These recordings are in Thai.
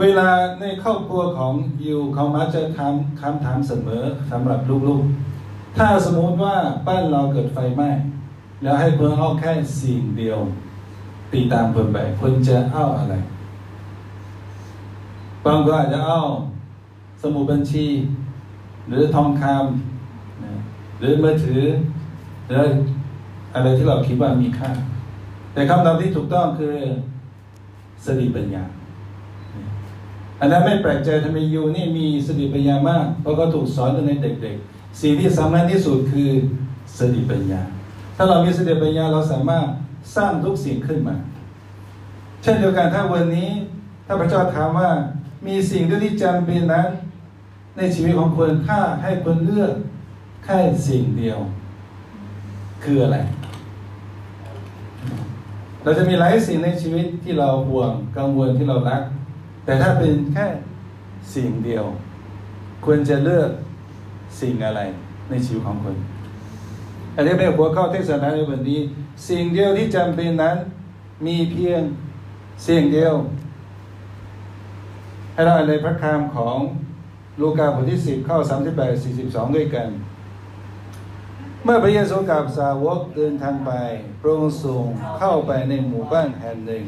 เวลาในครอบครัวของยูเขามักจะถามคำถามเสมอสำหรับลูกๆ ถ้าสมมติว่าบ้านเราเกิดไฟไหม้แล้วให้เพิ่งเอาแค่สิ่งเดียว ตีตามเพิ่นไปเพิ่นจะเอาอะไรบางคนอาจจะเอาสมุดบัญชี หรือทองคำหรือมือถือหรืออะไรที่เราคิดว่ามีค่า แต่คำตอบที่ถูกต้องคือสติปัญญา อันนั้นไม่แปลกใจทำไมยูนี่มีสติปัญญามาก เพราะก็ถูกสอนตั้งแต่เด็กๆสิ่งที่สำคัญที่สุดคือสติปัญญา ถ้าเรามีสติปัญญาเราสามารถสร้างทุกสิ่งขึ้นมา เช่นเดียวกันถ้าวันนี้ ถ้าพระเจ้าถามว่ามีสิ่งที่จำเป็นนั้น ในชีวิตของคนถ้าให้คนเลือกแค่สิ่งเดียว คืออะไร เราจะมีหลายสิ่งในชีวิตที่เราห่วงกังวลที่เรารัก แต่ถ้าเป็นแค่สิ่งเดียว ควรจะเลือกสิ่งอะไรในชีวิตของคนอันนี้เป็นหัวข้อเทศนาในวันนี้ สิ่งเดียวที่จำเป็นนั้น มีเพียงสิ่งเดียว ให้เราอ่านในพระคำของลูกาบทที่สิบข้อสามสิบแปดสี่สิบสองด้วยกัน เมื่อพระเยซูกับสาวกเดินทางไปพระองค์ทรงเข้าไปในหมู่บ้านแห่งหนึ่ง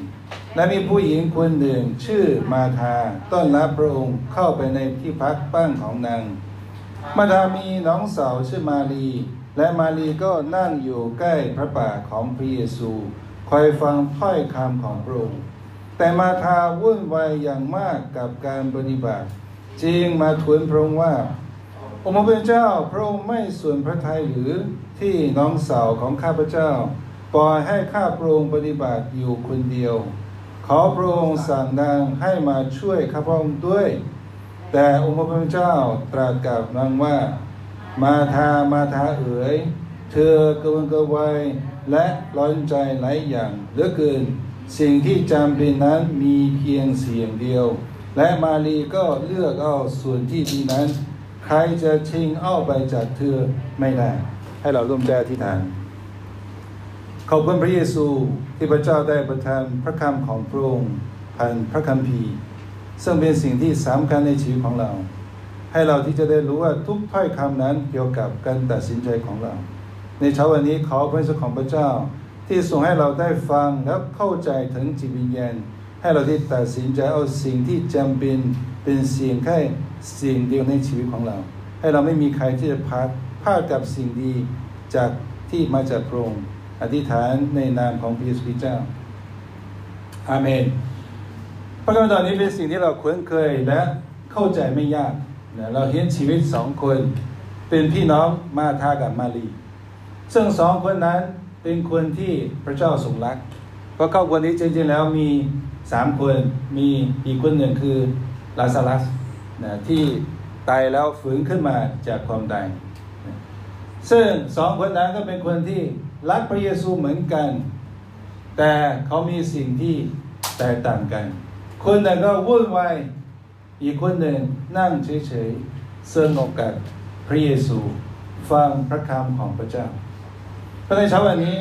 และมีผู้หญิงคนหนึ่งชื่อมาธาต้อนรับพระองค์เข้าไปในที่พักบ้านของนาง มาธามีน้องสาวชื่อมารี และมารีก็นั่งอยู่ใกล้พระบาทของพระเยซู คอยฟังถ้อยคำของพระองค์ แต่มาทาวุ่นวายอย่างมากกับการปฏิบัติจึงมาทูลพระองค์ว่า องค์พระเจ้าพระองค์ไม่ส่วนพระทัยหรือที่น้องสาวของข้าพเจ้า ปล่อยให้ข้าพระองค์ปฏิบัติอยู่คนเดียว อพระองค์สั่งนางให้มาช่วยข้าพระองค์ด้วย แต่องค์พระเจ้าตรัสกับนางว่า มาทามาทาเอ๋ย เธอกระวนกระวายและร้อนใจหลายอย่างเหลือเกิน สิ่งที่จำเป็นนั้นมีเพียงเสียงเดียว และมารีก็เลือกเอาส่วนที่ดีนั้น ใครจะชิงเอาไปจากเธอไม่ได้ ให้เราร่วมใจอธิษฐาน ขอบคุณพระเยซูที่พระเจ้าได้ประทานพระคำของพระองค์ผ่านพระคัมภีร์ ซึ่งเป็นสิ่งที่สำคัญในชีวิตของเรา ให้เราที่จะได้รู้ว่าทุกถ้อยคำนั้นเกี่ยวกับการตัดสินใจของเรา ในเช้าวันนี้ขอพระสุของพระเจ้า ที่ทรงให้เราได้ฟังและเข้าใจถึงจิตวิญญาณให้เราได้ตัดสินใจเอาสิ่งที่จำเป็นเป็นสิ่งแค่สิ่งเดียวในชีวิตของเรา ให้เราไม่มีใครที่จะพลาดพลาดกับสิ่งดีจากที่มาจากพระองค์ อธิษฐานในนามของพระเยซูคริสต์เจ้า อาเมน พระคัมภีร์ตอนนี้เป็นสิ่งที่เราคุ้นเคยและเข้าใจไม่ยากนะเราเห็นชีวิตสองคน เป็นพี่น้องมาทากับมารีซึ่งสองคนนั้นเป็นคนที่พระเจ้าทรงรัก เพราะครอบครัวนี้จริงๆแล้วมีสามคนมีอีกคนหนึ่งคือลาซารัสนะที่ตายแล้วฟื้นขึ้นมาจากความตายซึ่งสองคนนั้นก็เป็นคนที่ รักพระเยซูเหมือนกัน แต่เขามีสิ่งที่แตกต่างกัน คนหนึ่งก็วุ่นวายอีกคนหนึ่งนั่งเฉยๆเสื่องกับพระเยซูฟังพระคำของพระเจ้าเพราะในเช้าวันนี้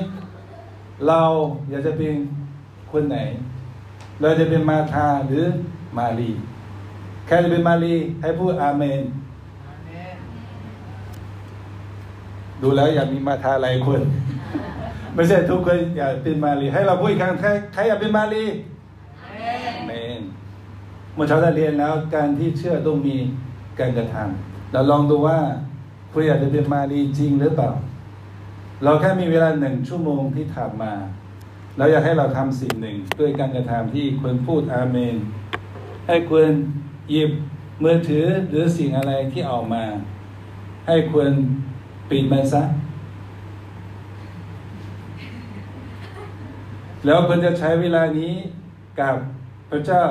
เราอยากจะเป็นคนไหน เราจะเป็นมาธาหรือมารีใครจะเป็นมารีให้พูดอาเมนดูแล้วอยากมีมาทาหลายคน ไม่ใช่ทุกคนอยากเป็นมารีให้เราพูดอีกครั้งใครใครอยากเป็นมารีเมนเมื่อเช้าได้เรียนแล้วการที่เชื่อต้องมีการกระทำเราลองดูว่าคุณอยากจะเป็นมารีจริงหรือเปล่า เราแค่มีเวลาหนึ่งชั่วโมงที่ถามมา เราอยากให้เราทำสิ่งหนึ่งด้วยการกระทำที่ควรพูดอาเมน ให้ควรหยิบมือถือหรือสิ่งอะไรที่ออกมา ให้ควรปิดมันซะ แล้วควรจะใช้เวลานี้กับพระเจ้า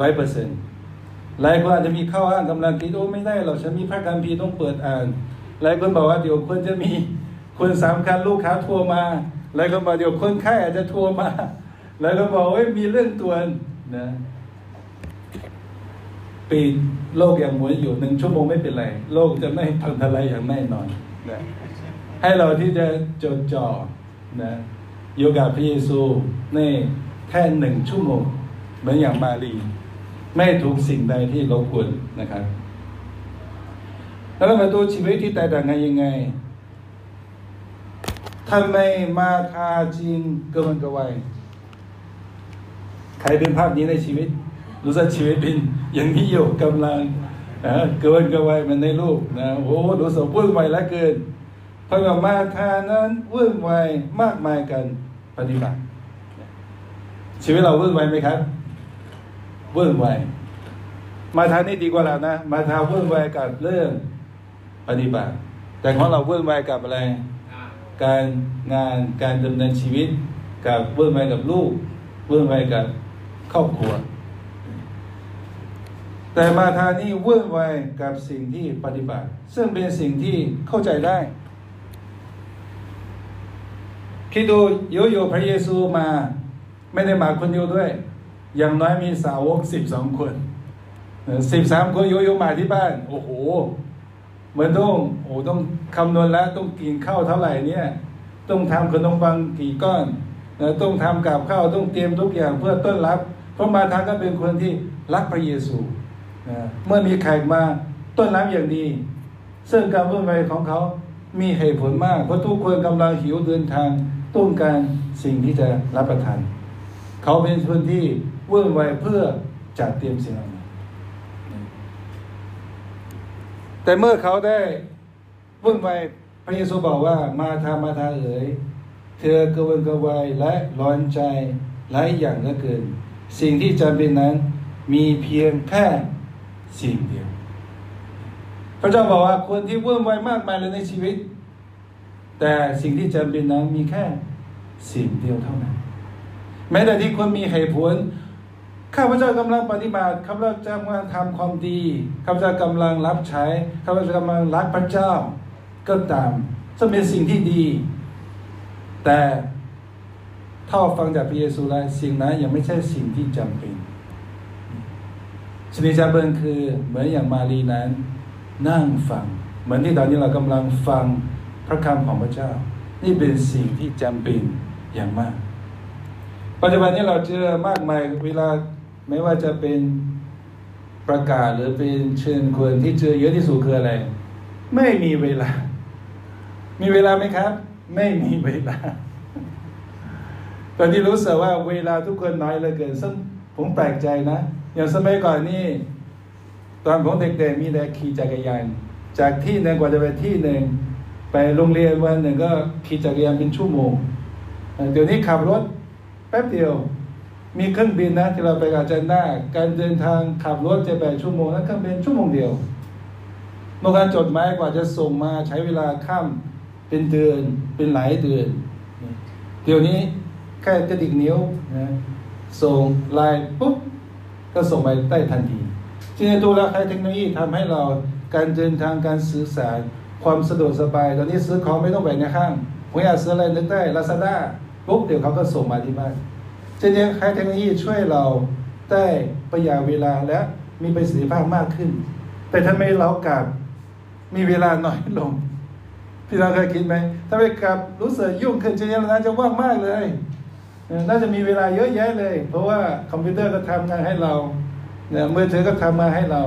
ร้อยเปอร์เซ็นต์หลายคนอาจจะมีข้ออ้างกำลังคิดโอ้ไม่ได้เราฉันมีพระคัมภีร์ต้องเปิดอ่านหลายคนบอกว่าเดี๋ยวควรจะมีคนสำคัญลูกค้าทัวร์มาหลายคนบอกเดี๋ยวคนไข้อาจจะทัวร์มาหลายคนบอกว่ามีเรื่องตัวนะปีโลกอย่างหมุนอยู่หนึ่งชั่วโมงไม่เป็นไร โลกจะไม่พังทลายอย่างแน่นอนนะให้เราที่จะจดจ่อนะ อยู่กับพระเยซูในแค่หนึ่งชั่วโมงเหมือนอย่างมารีไม่ถูกสิ่งใดที่รบกวนนะครับ แล้วมาดูชีวิตที่แตกต่างกันยังไงทำไมมาทาจริงเกินกวัยใครเป็นภาพนี้ในชีวิต รู้สึกชีวิตเป็นอย่างนี้อยู่กำลังนะเกินกวัยมันในรูปนะโอ้รู้สึกวุ่นวายแล้วเกินเพราะว่ามาทานั้นวุ่นวายมากมายกัน ปฏิบัติ ชีวิตเราวุ่นวายไหมครับวุ่นวายมาทานี่ดีกว่าเรานะ มาทาวุ่นวายกับเรื่องปฏิบัติ แต่ของเราวุ่นวายกับอะไร การงานการดำเนินชีวิต กับวุ่นวายกับลูกวุ่นวายกับครอบครัว แต่มาทานี่วุ่นวายกับสิ่งที่ปฏิบัติ ซึ่งเป็นสิ่งที่เข้าใจได้ คิดดูโยโย่พระเยซูมา ไม่ได้มาคนเดียวด้วย อย่างน้อยมีสาวกสิบสองคนสิบสามคนโยโย่มาที่บ้าน โอ้โห เหมือนต้องโอ้ต้องคำนวณแล้วต้องกินข้าวเท่าไหร่เนี่ย ต้องทำขนมปังกี่ก้อนต้องทำกับข้าวต้องเตรียมทุกอย่างเพื่อต้อนรับ เพราะมาทางก็เป็นคนที่รักพระเยซูเมื่อมีแขกมาต้อนรับอย่างดี ซึ่งการวุ่นวายของเขามีเหตุผลมาก เพราะทุกคนกำลังหิวเดินทาง ต้องการสิ่งที่จะรับประทาน เขาเป็นคนที่วุ่นวายเพื่อจัดเตรียมสิ่งนั้แต่เมื่อเขาได้วุ่นวายพระเยซูบอกว่ามาทามาทาเอ๋ยเธอกระวนกระวายและร้อนใจหลายอย่างเหลือเกิน สิ่งที่จำเป็นนั้นมีเพียงแค่สิ่งเดียว พระเจ้าบอกว่าคนที่วุ่นวายมากมายเลยในชีวิต แต่สิ่งที่จำเป็นนั้นมีแค่สิ่งเดียวเท่านั้น แม้แต่ที่คนมีเหตุผลข้าพเจ้ากำลังปฏิบัติข้าพเจ้ากำลังทำความดีข้าพเจ้ากำลังรับใช้ข้าพเจ้ากำลังรักพระเจ้า ก็ตามจะเป็นสิ่งที่ดี แต่ถ้าฟังจากพระเยซูแล้วสิ่งนั้นยังไม่ใช่สิ่งที่จำเป็นสิ่งที่จำเป็นคือเหมือนอย่างมารีนั้น นั่งฟัง เหมือนที่ตอนนี้เรากำลังฟัง ระคำของพระเจ้า นี่เป็นสิ่งที่จำเป็นอย่างมาก ปัจจุบันนี้เราเจอมากมายเวลาไม่ว่าจะเป็นประกาศหรือเป็นเชิญคนที่เจอเยอะที่สุดคืออะไร ไม่มีเวลา มีเวลาไหมครับ ไม่มีเวลา ตอนที่รู้สึกว่าเวลาทุกคนน้อยเหลือเกิน ซึ่งผมแปลกใจนะ อย่างสมัยก่อนนี่ ตอนผมเด็กๆมีแต่ขี่จักรยาน จากที่หนึ่งกว่าจะไปที่หนึ่ง ไปโรงเรียนวันหนึ่งก็ขี่จักรยานเป็นชั่วโมง เดี๋ยวนี้ขับรถแป๊บเดียว มีเครื่องบินนะที่เราไปกับจันด้าการเดินทางขับรถจะแปดชั่วโมงนั้นเครื่องบินชั่วโมงเดียวเมื่อการจดหมายกว่าจะส่งมาใช้เวลาข้ามเป็นเดือนเป็นหลายเดือน เดี๋ยวนี้แค่กระดิกนิ้วนะส่งไลน์ปุ๊บก็ส่งไปได้ทันทีที่ในตัวเราคาเทคโนโลยีทำให้เราการเดินทางการสื่อสาร ความสะดวกสบาย ตอนนี้ซื้อของไม่ต้องแบ่งในข้างผมอยากซื้ออะไรนึกได้ลาซาด้าปุ๊บเดี๋ยวเขาก็ส่งมาที่บ้านเช่นนี้ใช้เทคโนโลยีช่วยเราได้ประหยัดเวลาและมีประสิทธิภาพมากขึ้น แต่ทำไมเรากลับมีเวลาน้อยลง พี่เราเคยคิดไหมถ้าไปกลับรู้สึกยุ่งขึ้นจริงๆน่าจะว่างมากเลยน่าจะมีเวลาเยอะแยะเลย เพราะว่าคอมพิวเตอร์ก็ทำงานให้เราเนี่ยมือถือก็ทำมาให้เรา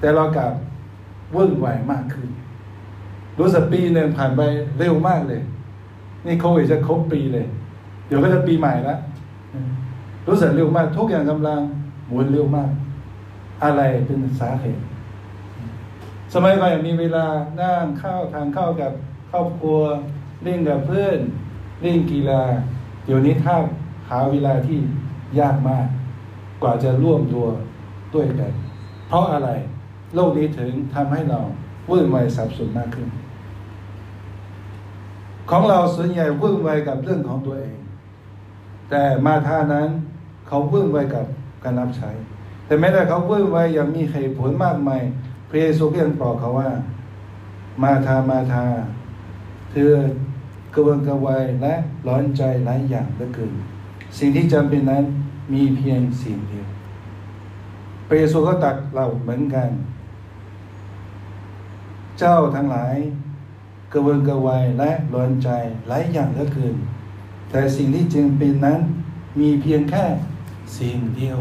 แต่เรากลับวุ่นวายมากขึ้น รู้สึกปีหนึ่งผ่านไปเร็วมากเลย นี่โควิดจะครบปีเลย เดี๋ยวก็จะปีใหม่ล้วรู้สึกเร็วมากทุกอย่างกำลังหมุนเร็วมาก อะไรเป็นสาเหตุสมัยก่อนมีเวลานั่งข้าวทางเข้ากับครอบครัวเล่นกับเพื่อนเล่นกีฬา เดี๋ยวนี้ถ้าหาเวลาที่ยากมาก กว่าจะร่วมตัวด้วยกัน เพราะอะไร โลกนี้ถึงทำให้เราวุ่นวายสับสนมากขึ้น ของเราส่วนใหญ่วุ่นวายกับเรื่องของตัวเอง แต่มาท่านั้นเขาวุ่นวายกับการรับใช้ แต่แม้แต่เขาวุ่นวายอย่างมีเหตุผลมากมายพระเยซูก็ยังบอกเขาว่า มาทามาทาเธอกระวนกระวายและร้อนใจหลายอย่างเหลือเกินสิ่งที่จำเป็นนั้นมีเพียงสิ่งเดียวพระเยซูก็ตักเราเหมือนกัน เจ้าทั้งหลาย ระวนกระวายและร้อนใจหลายอย่างเหลือเกิน แต่สิ่งที่จึงเป็นนั้นมีเพียงแค่สิ่งเดียว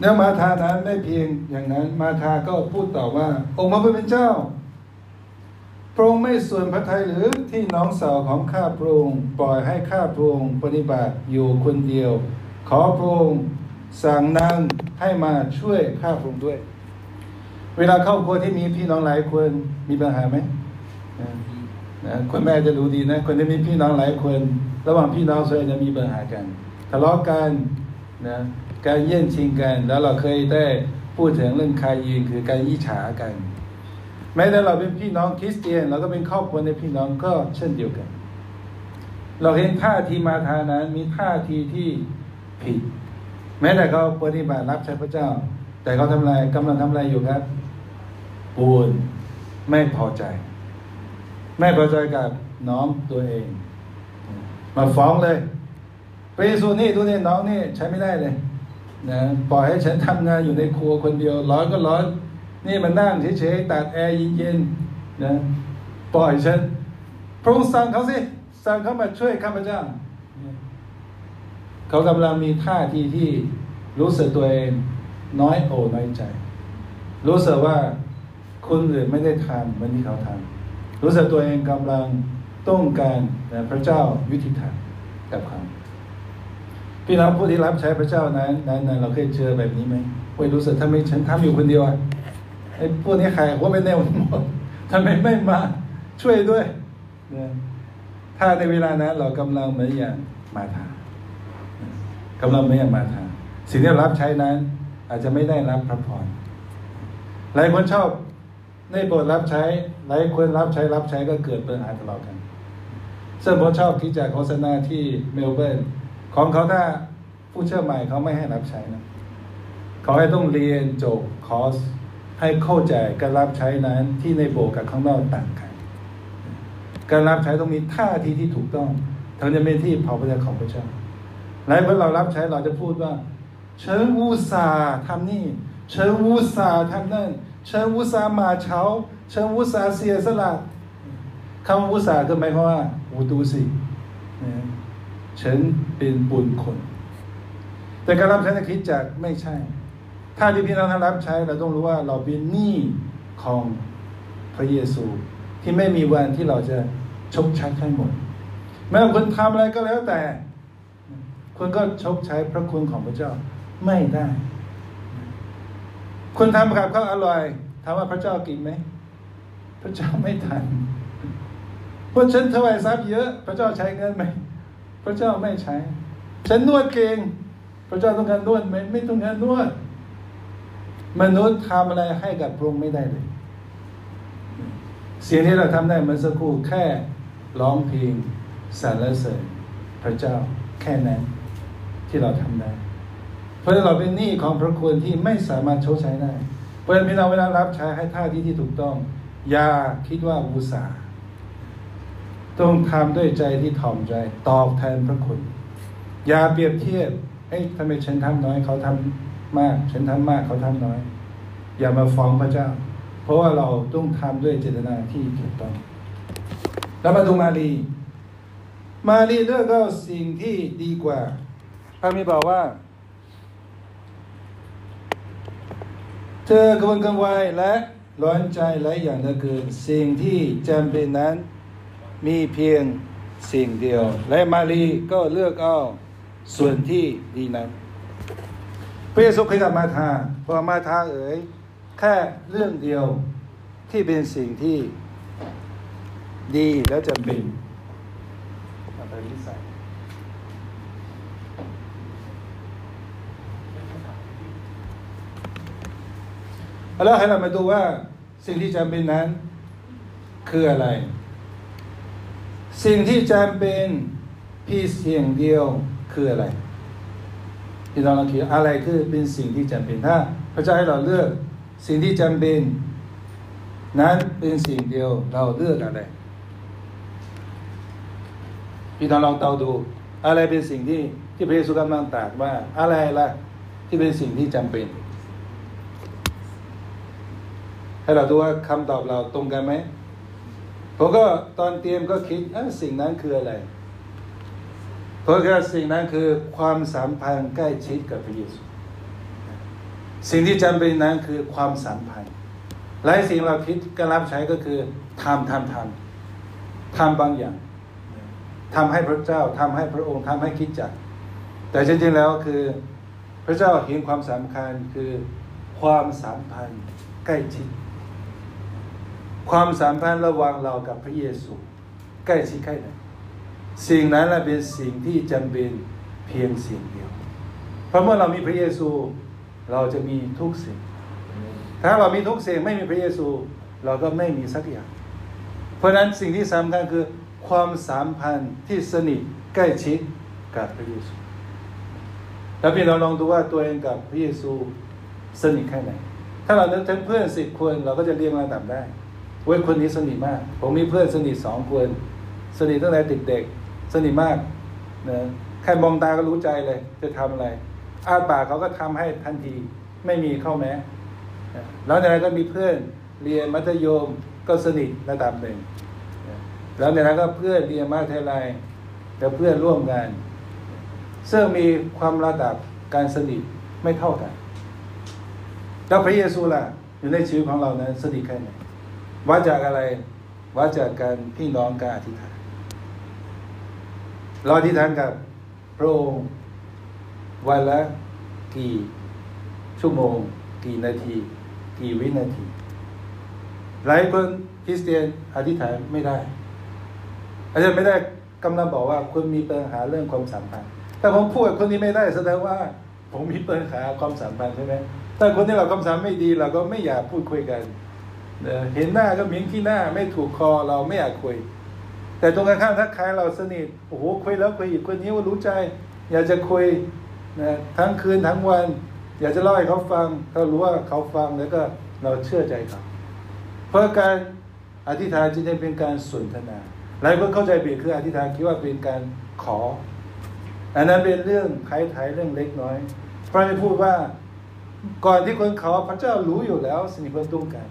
แล้วมาทานั้นไม่เพียงอย่างนั้นมาทาก็พูดต่อว่า องค์พระผู้เป็นเจ้าพระองค์ไม่ส่วนพระทัยหรือที่น้องสาวของข้าพระองค์ปล่อยให้ข้าพระองค์ปฏิบัติอยู่คนเดียว ขอพระองค์สั่งนางให้มาช่วยข้าพระองค์ด้วย เวลาเข้าครัวที่มีพี่น้องหลายคนมีปัญหาไหมนะคนแม่จะรู้ดีนะ คนที่มีพี่น้องหลายคน ระหว่างพี่น้องส่วนใหญ่จะมีปัญหากันทะเลาะกันนะการเยี่ยนชิงกัน แล้วเราเคยได้พูดถึงเรื่องคายีนคือการยิฉากัน แม้แต่เราเป็นพี่น้องคริสเตียนเราก็เป็นครอบครัวในพี่น้องก็เช่นเดียวกัน เราเห็นท่าทีมาทานั้นมีท่าทีที่ผิด แม้แต่เขาปฏิบัติรับใช้พระเจ้า แต่เขาทำอะไรกำลังทำอะไรอยู่ครับปูนไม่พอใจ ไม่พอใจกับน้องตัวเอง มาฟ้องเลยพระเยซูนี่ตัวนี้น้องนี่ใช้ไม่ได้เลยนะปล่อยให้ฉันทำงานอยู่ในครัวคนเดียว ร้อนก็ร้อน นี่มันนั่งเฉยๆตากแอร์เย็นๆนะปล่อยฉันพระองค์สั่งเขาสิสั่งเขามาช่วยข้าพเจ้า เขากำลังมีท่าทีที่รู้สึกตัวเอง น้อยโอน้อยใจ รู้สึกว่าคนอื่นไม่ได้ทำเหมือนที่เขาทำรู้สึกตัวเองกำลังต้องการพระเจ้ายุติธรรมกับเขาพี่น้องผู้ที่รับใช้พระเจ้านั้นนั้นเราเคยเจอแบบนี้ไหมเคยรู้สึกทำไม่ฉันทำอยู่คนเดียวอะไอ้พวกนี้ใครว่าไม่แน่หมดทำไมไม่มาช่วยด้วยถ้าในเวลานั้นเรากำลังเหมือนอย่างมาทากำลังเหมือนอย่างมาทาสิ่งที่รับใช้นั้น อาจจะไม่ได้รับพระพรหลายคนชอบในบทรับใช้หลายคนรับใช้รับใช้ก็เกิดปัญหาทะเลาะกันซึ่งผมชอบที่จะโฆษณาที่เมลเบิร์นของเขาถ้าผู้เชื่อใหม่เขาไม่ให้รับใช้นะเขาให้ต้องเรียนจบคอร์สให้เข้าใจการรับใช้นั้นที่ในโบสถ์กับข้างนอกต่างกัน การรับใช้ต้องมีท่าทีที่ถูกต้องถึงจะเป็นที่เผาพระเจ้าของพระเจ้าหลายคนเรารับใช้เราจะพูดว่า เชิญอุตสาห์ทำนี่ เชิญอุตสาห์ทำนั่น เชิญอุตสาห์มาเช้า เชิญอุตสาห์เสียสละคำอุตสาห์ก็หมายความว่าอูดูสิฉันเป็นบุญคน แต่การรับใช้ในคิดจักไม่ใช่ ถ้าที่พี่น้องท่านรับใช้เราต้องรู้ว่าเราเป็นหนี้ของพระเยซูที่ไม่มีวันที่เราจะชกใช้ให้หมดแม้คุณทำอะไรก็แล้วแต่ คุณก็ชกใช้พระคุณของพระเจ้า ไม่ได้คุณทำกับข้าวอร่อยถามว่าพระเจ้ากินไหม พระเจ้าไม่ทันพราะฉันถวายทรัพย์เยอะ พระเจ้าใช้เงินไหม พระเจ้าไม่ใช้ ฉันนวดเก่ง พระเจ้าต้องการนวดไหมไม่ต้องการนวด มนุษย์ทำอะไรให้กับพระองค์ไม่ได้เลย เสิ่งที่เราทำได้มื่อสักครู่แค่ร้องเพลงสรรเสริญพระเจ้าแค่นั้นที่เราทำได้ เพราะเราเป็นหนี้ของพระคุณที่ไม่สามารถชดใช้ได้เพราะฉะนั้นพี่น้องเวลารับใช้ให้ท่าที่ที่ถูกต้อง อย่าคิดว่าอุสาต้องทำด้วยใจที่ถ่อมใจ ตอบแทนพระคุณ อย่าเปรียบเทียบเอ้ยทำไมฉันทำน้อยเขาทำมาก ฉันทำมากเขาทำน้อย อย่ามาฟ้องพระเจ้า เพราะว่าเราต้องทำด้วยเจตนาที่ถูกต้อง แล้วมาดูมารีมารีเลือกก็สิ่งที่ดีกว่าพระมีบอกว่า เธอกระวนกระวายและร้อนใจหลายอย่างเหลือเกินสิ่งที่จำเป็นนั้นมีเพียงสิ่งเดียว และมารีก็เลือกเอาส่วนที่ดีนั้นพระเยซูเคยกับมาทาพอมาทาเอ๋ยแค่เรื่องเดียวที่เป็นสิ่งที่ดีและจำเป็นอะไรที่ใส่ แล้วให้เรามาดูว่าสิ่งที่จำเป็นนั้น คืออะไร สิ่งที่จำเป็นพี่เสียงเดียวคืออะไรพี่น้องเราคิดอะไรคือเป็นสิ่งที่จำเป็นถ้าพระเจ้าให้เราเลือกสิ่งที่จำเป็น นั้นเป็นสิ่งเดียวเราเลือกอะไรพี่น้องลองเตาดู อะไรเป็นสิ่งที่ที่พระเยซูกำลังตรัสว่าอะไรล่ะที่เป็นสิ่งที่จำเป็น ให้เราดูว่าคำตอบเราตรงกันไหมผมก็ตอนเตรียมก็คิดสิ่งนั้นคืออะไรเพราะว่าสิ่งนั้นคือความสัมพันธ์ใกล้ชิดกับพระเยซูสิ่งที่จำเป็นนั้นคือความสัมพันธ์หลายสิ่งเราคิดการรับใช้ก็คือทำทำทำทำบางอย่างทำให้พระเจ้าทำให้พระองค์ทำให้คิดจักแต่จริงๆแล้วคือ พระเจ้าเห็นความสำคัญคือความสัมพันธ์ใกล้ชิด ความสัมพันธ์ระหว่างเรากับพระเยซูใกล้ชิดแค่ไหนสิ่งนั้นแหละเป็นสิ่งที่จำเป็นเพียงสิ่งเดียว เพราะเมื่อเรามีพระเยซู เราจะมีทุกสิ่ง ถ้าเรามีทุกสิ่งไม่มีพระเยซู เราก็ไม่มีสักอย่าง เพราะฉะนั้นสิ่งที่สำคัญคือความสัมพันธ์ที่สนิทใกล้ชิดกับพระเยซูแล้วพี่เราลองดูว่าตัวเองกับพระเยซูสนิทแค่ไหน ถ้าเรานึกถึงเพื่อนสิบคนเราก็จะเรียงลำดับได้ เว้ยคนนี้สนิทมาก ผมมีเพื่อนสนิทสองคนสนิทตั้งแต่เด็กๆสนิทมากนะแค่มองตาก็รู้ใจเลย จะทำอะไรอ้าปากเขาก็ทำให้ทันทีไม่มีเข้าแม้แล้วในนั้นก็มีเพื่อนเรียนมัธยมก็สนิทระดับหนึ่งแล้วในนั้นก็เพื่อนเรียนมหาวิทยาลัยแล้วเพื่อนร่วมงานซึ่งมีความระดับการสนิทไม่เท่ากันแล้วพระเยซูล่ะอยู่ในชีวิตของเรานั้นสนิทแค่ไหน วัดจากอะไรวัดจากการพี่น้องการอธิษฐานเราอธิษฐานกับพระองค์วันละกี่ชั่วโมง กี่นาที กี่วินาที หลายคนคริสเตียนอธิษฐานไม่ได้ อาจารย์ไม่ได้กำลังบอกว่าคุณมีปัญหาเรื่องความสัมพันธ์ถ้าผมพูดคนนี้ไม่ได้แสดงว่า ผมมีปัญหาความสัมพันธ์ใช่ไหมถ้าคนที่เราความสัมพันธ์ไม่ดี เราก็ไม่อยากพูดคุยกัน เห็นหน้าก็เหม็นขี้หน้าไม่ถูกคอเราไม่อยากคุย แต่ตรงกันข้ามถ้าใครเราสนิทโอ้โหคุยแล้วคุยอีกคนนี้ว่ารู้ใจ อยากจะคุยนะทั้งคืนทั้งวัน อยากจะเล่าให้เขาฟังเขารู้ว่าเขาฟังแล้วก็เราเชื่อใจเขาเพราะการอธิษฐานจริงๆเป็นการสนทนาหลายคนเข้าใจผิดคืออธิษฐานคิดว่าเป็นการขอ อันนั้นเป็นเรื่องไถ่ๆเรื่องเล็กน้อยพระเจ้าพูดว่า ก่อนที่คนขอพระเจ้ารู้อยู่แล้วสิ่งที่คนต้องการ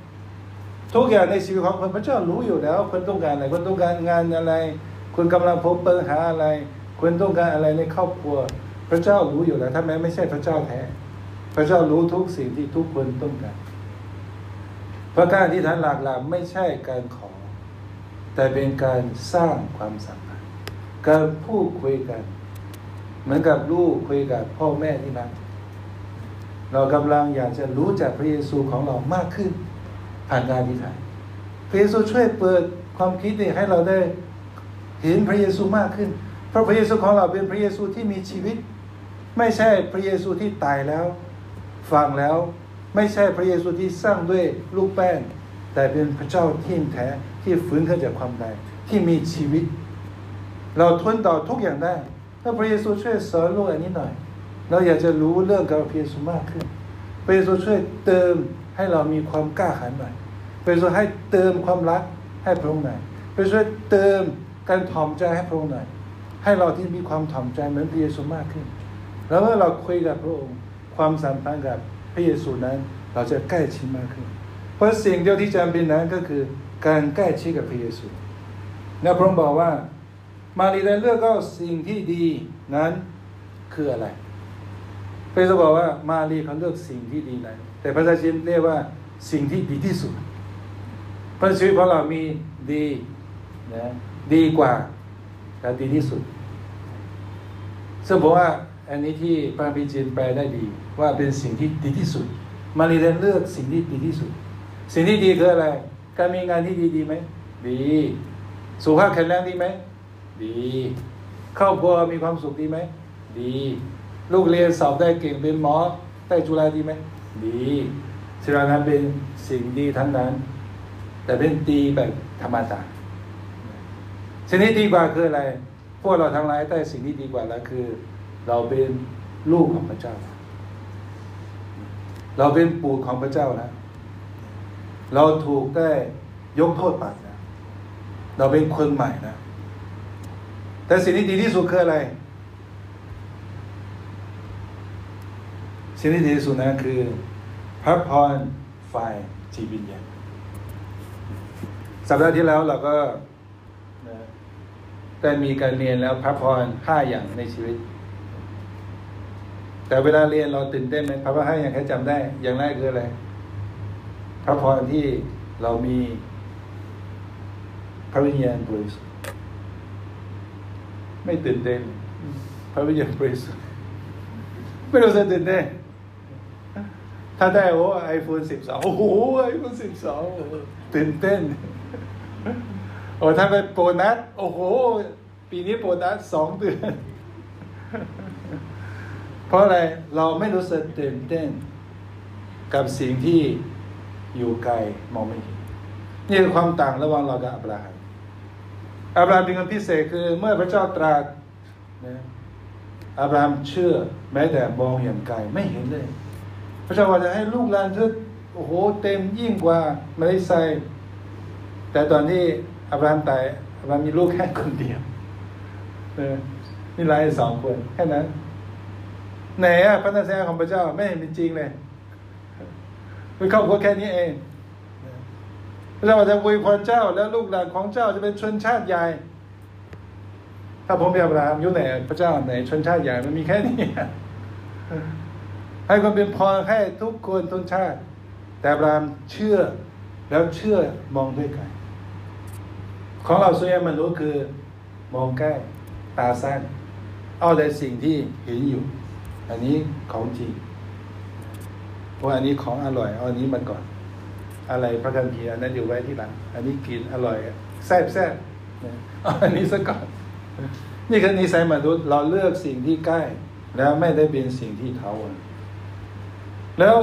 ทุกอย่างในชีวิตของคนพระเจ้ารู้อยู่แล้วคนต้องการอะไรคนต้องการงานอะไรคุณกำลังพบปัญหาอะไรคุณต้องการอะไรในครอบครัว พระเจ้ารู้อยู่แล้วถ้าแม้ไม่ใช่พระเจ้าแท้พระเจ้ารู้ทุกสิ่งที่ทุกคนต้องการเพราะการที่ฐานหลักหลไม่ใช่การขอ แต่เป็นการสร้างความสัมพันธ์การพูดคุยกัน เหมือนกับลูกคุยกับพ่อแม่ที่รักเรากำลังอยากจะรู้จักพระเยซูของเรามากขึ้น ผ่านการอธิษฐานพระเยซูช่วยเปิดความคิดให้เราได้เห็นพระเยซูมากขึ้น เพราะพระเยซูของเราเป็นพระเยซูที่มีชีวิต ไม่ใช่พระเยซูที่ตายแล้ว ฟังแล้วไม่ใช่พระเยซูที่สร้างด้วยลูกแป้ง แต่เป็นพระเจ้าที่แท้ที่ฟื้นขึ้นจากความตายที่มีชีวิต เราทนต่อทุกอย่างได้ถ้าพระเยซูช่วยสอนลูกอันนี้หน่อย เราอยากจะรู้เรื่องกับพระเยซูมากขึ้น พระเยซูช่วยเติมให้เรามีความกล้าหาญหน่อย พระเยซูให้เติมความรักให้พระองค์หน่อยพระเยซูเติมการถ่อมใจให้พระองค์หน่อยให้เราที่มีความถ่อมใจเหมือนพระเยซูมากขึ้น แล้วเมื่อเราคุยกับพระองค์ ความสัมพันธ์กับพระเยซูนั้น เราจะใกล้ชิดมากขึ้น เพราะสิ่งเดียวที่จำเป็นนั้นก็คือการใกล้ชิดกับพระเยซูและพระองค์บอกว่า มารีได้เลือกก็สิ่งที่ดีนั้นคืออะไรพระเยซูบอกว่ามารีเขาเลือกสิ่งที่ดีนั้น แต่ภาษาจีนเรียกว่าสิ่งที่ดีที่สุด เพราะชีวิตของเรามีดีนะดีกว่าแต่ดีที่สุด ซึ่งผมว่าอันนี้ที่พระพิจินแปลได้ดี ว่าเป็นสิ่งที่ดีที่สุด มารีเรนเลือกสิ่งที่ดีที่สุด สิ่งที่ดีคืออะไร การมีงานที่ดีดีไหมดี สุขภาพแข็งแรงดีไหมดีครอบครัวมีความสุขดีไหมดี ลูกเรียนสอบได้เก่งเป็นหมอได้จุฬาดีไหมดีสิ่งนั้นเป็นสิ่งดีทั้งนั้น แต่เป็นดีแบบธรรมดาสิ่งที่ดีกว่าคืออะไร พวกเราทั้งหลายได้สิ่งที่ดีกว่าแล้วคือ เราเป็นลูกของพระเจ้า เราเป็นปู่ของพระเจ้านะ เราถูกได้ยกโทษบาปนะ เราเป็นคนใหม่นะ แต่สิ่งที่ดีที่สุดคืออะไร สิ่งที่ดีที่สุดนะคือพระพรฝ่ายจิตวิญญาณ สัปดาห์ที่แล้วเราก็แต่มีการเรียนแล้วพระพรห้าอย่างในชีวิต แต่เวลาเรียนเราตื่นเต้นไหมพระพรห้าอย่างแค่จำได้ อย่างแรกคืออะไร พระพรที่เรามีพระวิญญาณบริสุทธิ์ไม่ตื่นเต้น พระวิญญาณบริสุทธิ์ไม่รู้สึกตื่นเต้นถ้าได้โอ้ไอโฟนสิบสองโอ้โหไอโฟนสิบสองตื่นเต้น โอ้ถ้าเป็นโปนัสโอ้โห ปีนี้โปนัสสองเดือน เพราะอะไรเราไม่รู้สึกตื่นเต้น กับสิ่งที่อยู่ไกลมองไม่เห็นนี่คือความต่างระหว่างเรากับอับราฮัมอับราฮัมเป็นคนพิเศษคือเมื่อพระเจ้าตรัสนะอับราฮัมเชื่อ แม้แต่มองอย่างไกลไม่เห็นเลย พระเจ้าว่าจะให้ลูกหลานเธอโอ้โห เต็มยิ่งกว่ามาเลไซ แต่ตอนที่อับราฮัมตายอับราฮัมมีลูกแค่คนเดียวเออมีหลายสองคนแค่นั้นไหนอะพระนักแสดงของพระเจ้าไม่เห็นเป็นจริงเลยเป็นครอบครัวแค่นี้เองพระเจ้าจะอวยพรเจ้า แล้วลูกหลานของเจ้าจะเป็นชนชาติใหญ่ ถ้าผมเป็นอับราฮัมอยู่ไหนพระเจ้าไหนชนชาติใหญ่มันมีแค่นี้ให้ความเป็นพรให้ทุกคนทุกชาติ แต่อับราฮัมเชื่อแล้วเชื่อมองด้วยกัน ของเราส่วนใหญ่มันรู้คือ มองใกล้ตาสั้น เอาแต่สิ่งที่เห็นอยู่ อันนี้ของจริงว่าอันนี้ของอร่อยเอาอันนี้มันก่อน อะไรพระคัมภีร์อันนั้นอยู่ไว้ที่หลัง อันนี้กินอร่อยแซ่บแซ่บเอาอันนี้ซะก่อนนี่คือนิสัยมนุษย์เราเลือกสิ่งที่ใกล้ แล้วไม่ได้เป็นสิ่งที่เทาวันแล้ว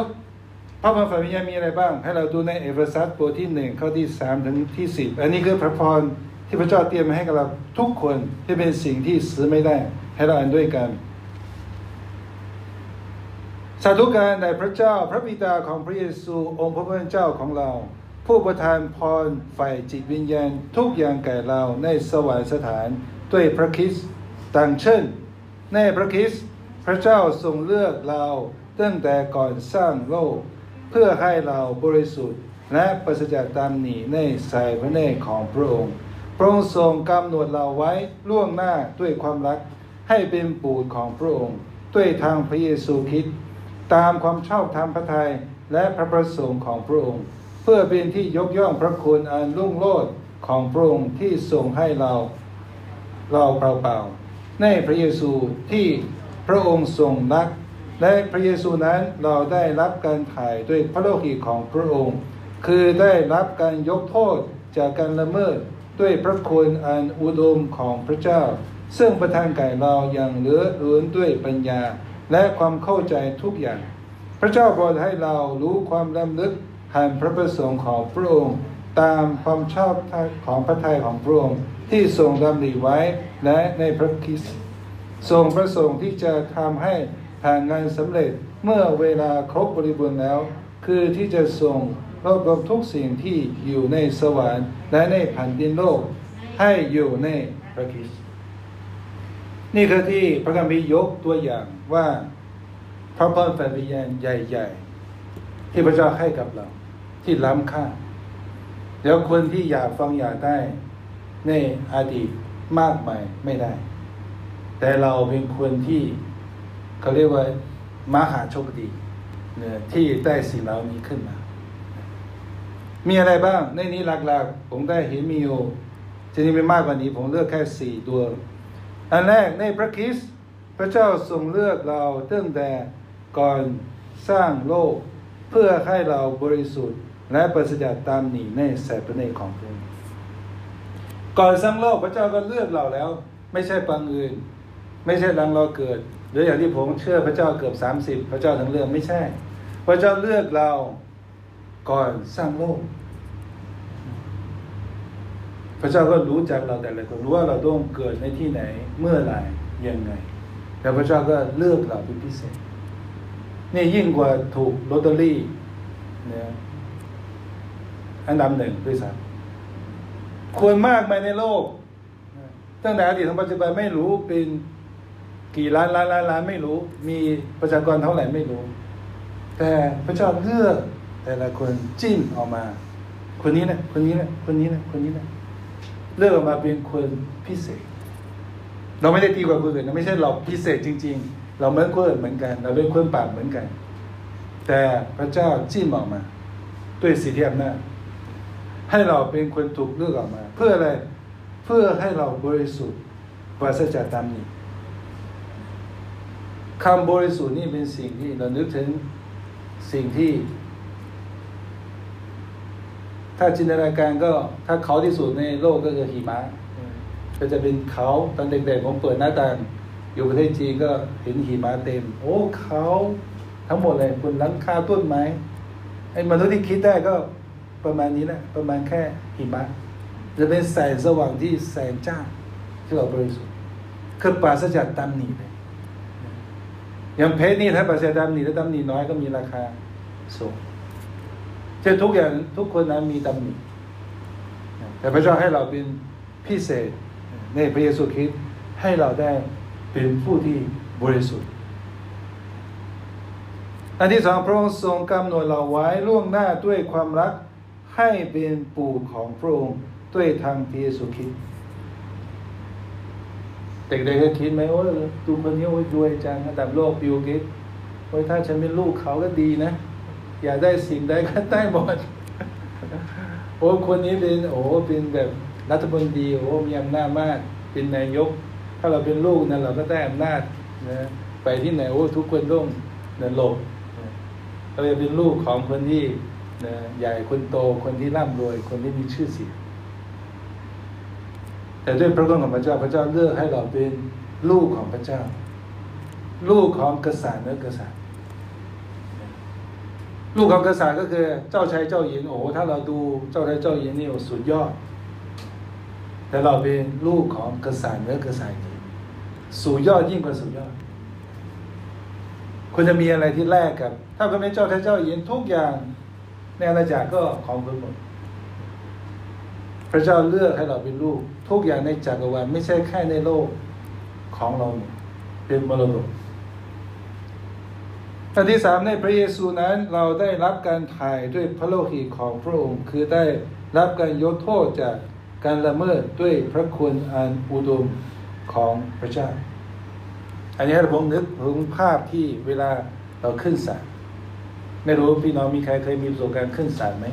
พระพรฝันวิญญาณมีอะไรบ้าง ให้เราดูในเอเฟซัสบทที่หนึ่งข้อที่สามถึงที่สิบอันนี้คือพระพรที่พระเจ้าเตรียมมาให้กับเราทุกคนที่เป็นสิ่งที่ซื้อไม่ได้ ให้เราอ่านด้วยกันสาธุการในพระเจ้าพระบิดาของพระเยซูองค์พระผู้เป็นเจ้าของเรา ผู้ประทานพรฝ่ายจิตวิญญาณทุกอย่างแก่เราในสวรรคสถานด้วยพระคริสต์ต่างเช่น ในพระคริสต์พระเจ้าทรงเลือกเราตั้งแต่ก่อนสร้างโลก เพื่อให้เราบริสุทธิ์และประเสจากตามหนีในสายพระเนตรของพระองค์ พระองค์ทรงกำหนดเราไว้ล่วงหน้าด้วยความรักให้เป็นปูดของพระองค์ ด้วยทางพระเยซูคริสต์ตามความชอบธรรมพระทัยและพระประสงค์ของพระองค์ เพื่อเป็นที่ยกย่องพระคุณอันรุ่งโรจน์ของพระองค์ที่ทรงให้เราเราเปล่าๆในพระเยซูที่พระองค์ทรงรัก และพระเยซูนั้นเราได้รับการถ่ายด้วยพระโลหิตของพระองค์ คือได้รับการยกโทษจากการละเมิดด้วยพระคุณอันอุดมของพระเจ้า ซึ่งประทานแก่เราอย่างเหลือล้นด้วยปัญญาและความเข้าใจทุกอย่าง พระเจ้าโปรดให้เรารู้ความลำลึกแห่งพระประสงค์ของพระองค์ ตามความชอบของพระทัยของพระองค์ที่ทรงดำริไว้และในพระคริสต์ทรงประสงค์ที่จะทำให้ แผนงานสำเร็จเมื่อเวลาครบบริบูรณ์แล้ว คือที่จะทรงรวบรวมทุกสิ่งที่อยู่ในสวรรค์และในแผ่นดินโลก ให้อยู่ในพระคริสต์นี่คือที่พระคัมภีร์ยกตัวอย่างว่าพระพรแผ่นวิญญาณใหญ่ๆ ที่พระเจ้าให้กับเรา ที่ล้ำค่าเดี๋ยวคนที่อยากฟังอยากได้ในอดีตมากมายไม่ได้ แต่เราเป็นคนที่ เขาเรียกว่ามหาโชคดีเนี่ยที่ได้สิ่งเหล่านี้ขึ้นมา มีอะไรบ้าง ในนี้หลักๆ ผมได้เห็นมีอยู่จะนี้ไม่มากกว่านี้ ผมเลือกแค่สี่ตัวอันแรกในพระคริสต์พระเจ้าทรงเลือกเราตั้งแต่ก่อนสร้างโลก เพื่อให้เราบริสุทธิ์ และประเสริฐตามหนีในสายพระเนตรของพระองค์ก่อนสร้างโลกพระเจ้าก็เลือกเราแล้ว ไม่ใช่ปังอื่น ไม่ใช่หลังเราเกิด รืออย่างที่ผมเชื่อพระเจ้าเกือบสามสิบพระเจ้าทั้งเรื่องไม่ใช่ พระเจ้าเลือกเราก่อนสร้างโลก พระเจ้าก็รู้จักเราแต่ละคนรู้ว่าเราต้องเกิดในที่ไหนเมื่อไหร่ยังไงแต่พระเจ้าก็เลือกเราเป็นพิเศษนี่ยิ่งกว่าถูกลอตเตอรี่เนี่ยอันดับหนึ่งด้วยซ้ำคนมากมายในโลก ตั้งแต่อดีตถึงปัจจุบันไม่รู้เป็น กี่ล้านล้านล้านล้านไม่รู้ มีประชากรเท่าไหร่ไม่รู้ แต่พระเจ้าเลือกแต่ละคนจิ้มออกมา คนนี้นะคนนี้นะคนนี้นะคนนี้นะเลือกออกมาเป็นคนพิเศษ เราไม่ได้ดีกว่าคนอื่นนะไม่ใช่เราพิเศษจริง ๆ เราเหมือนคนอื่นเหมือนกัน เราเป็นคนบาเหมือนกัน แต่พระเจ้าจิ้มออกมา ด้วยสิทธิอำนาจให้เราเป็นคนถูกเลือกออกมา เพื่ออะไรเพื่อให้เราบริสุทธิ์ปราศจากตามนี้ คำบริสุทธิ์นี่เป็นสิ่งที่เรานึกถึงสิ่งที่ ถ้าจินตนาการก็ถ้าเขาที่สุดในโลกก็คือหิมะก็จะเป็นเขาตอนเด็กๆผมเปิดหน้าต่างอยู่ประเทศจีนก็เห็นหิมะเต็ม โอ้เขาทั้งหมดเลยบนหลังคาต้นไม้ไอ้มนุษย์ที่คิดได้ก็ประมาณนี้แหละประมาณแค่หิมะจะเป็นแสงสว่างที่แสงจ้าที่เราบริสุทธิ์คือปราศจากตำหนิเลย อย่างเพชรนี่ถ้าปราศจากตำหนิถ้าตำหนิน้อยก็มีราคาสูงจะทุกอย่างทุกคนนั้นมีตำหนิแต่พระเจ้าให้เราเป็นพิเศษในพระเยซูคริสต์ให้เราได้เป็นผู้ที่บริสุทธิ์อันที่สองพระองค์ทรงกำหนดเราไว้ล่วงหน้าด้วยความรักให้เป็นปู่ของพระองค์ด้วยทางพระเยซูคริสต์ เด็กๆเคยคิดไหมว่าดูคนนี้โอ้ยรวยจังระดับโลกบิลกิตโอ้ยถ้าฉันเป็นลูกเขาก็ดีนะ อยากได้สิ่งใดก็ได้หมดโอ้คนนี้เป็นโอ้เป็นแบบรัฐมนตรีโอ้มีอำนาจมากเป็นนายก ถ้าเราเป็นลูกนะเราก็ได้อำนาจนะไปที่ไหนโอ้ทุกคนต้องนะหลบเราจะเป็นลูกของคนที่นะใหญ่คนโตคนที่ร่ำรวยคนที่มีชื่อเสียง แต่ด้วยพระคุณของพระเจ้าพระเจ้าเลือกให้เราเป็นลูกของพระเจ้า ลูกของกษัตริย์เนื้อกษัตริย์ ลูกของกษัตริย์ก็คือเจ้าชายเจ้าหญิงโอ้ถ้าเราดูเจ้าชายเจ้าหญิงนี่สุดยอด แต่เราเป็นลูกของกษัตริย์เนื้อกษัตริย์สุดยอดยิ่งกว่าสุดยอดคุณจะมีอะไรที่แลกกับ ถ้าคุณเป็นเจ้าชายเจ้าหญิงทุกอย่างในอาณาจักรก็ของคุณหมด พระเจ้าเลือกให้เราเป็นลูก ทุกอย่างในจักรวาลไม่ใช่แค่ในโลกของเราเป็นมรดกอันที่สามในพระเยซูนั้นเราได้รับการถ่ายด้วยพระโลหิตของพระองค์ คือได้รับการยกโทษจากการละเมิดด้วยพระคุณอันอุดมของพระเจ้า อันนี้ผมนึกถึงภาพที่เวลาเราขึ้นศาลไม่รู้พี่น้องมีใครเคยมีประสบการณ์ขึ้นศาลไหม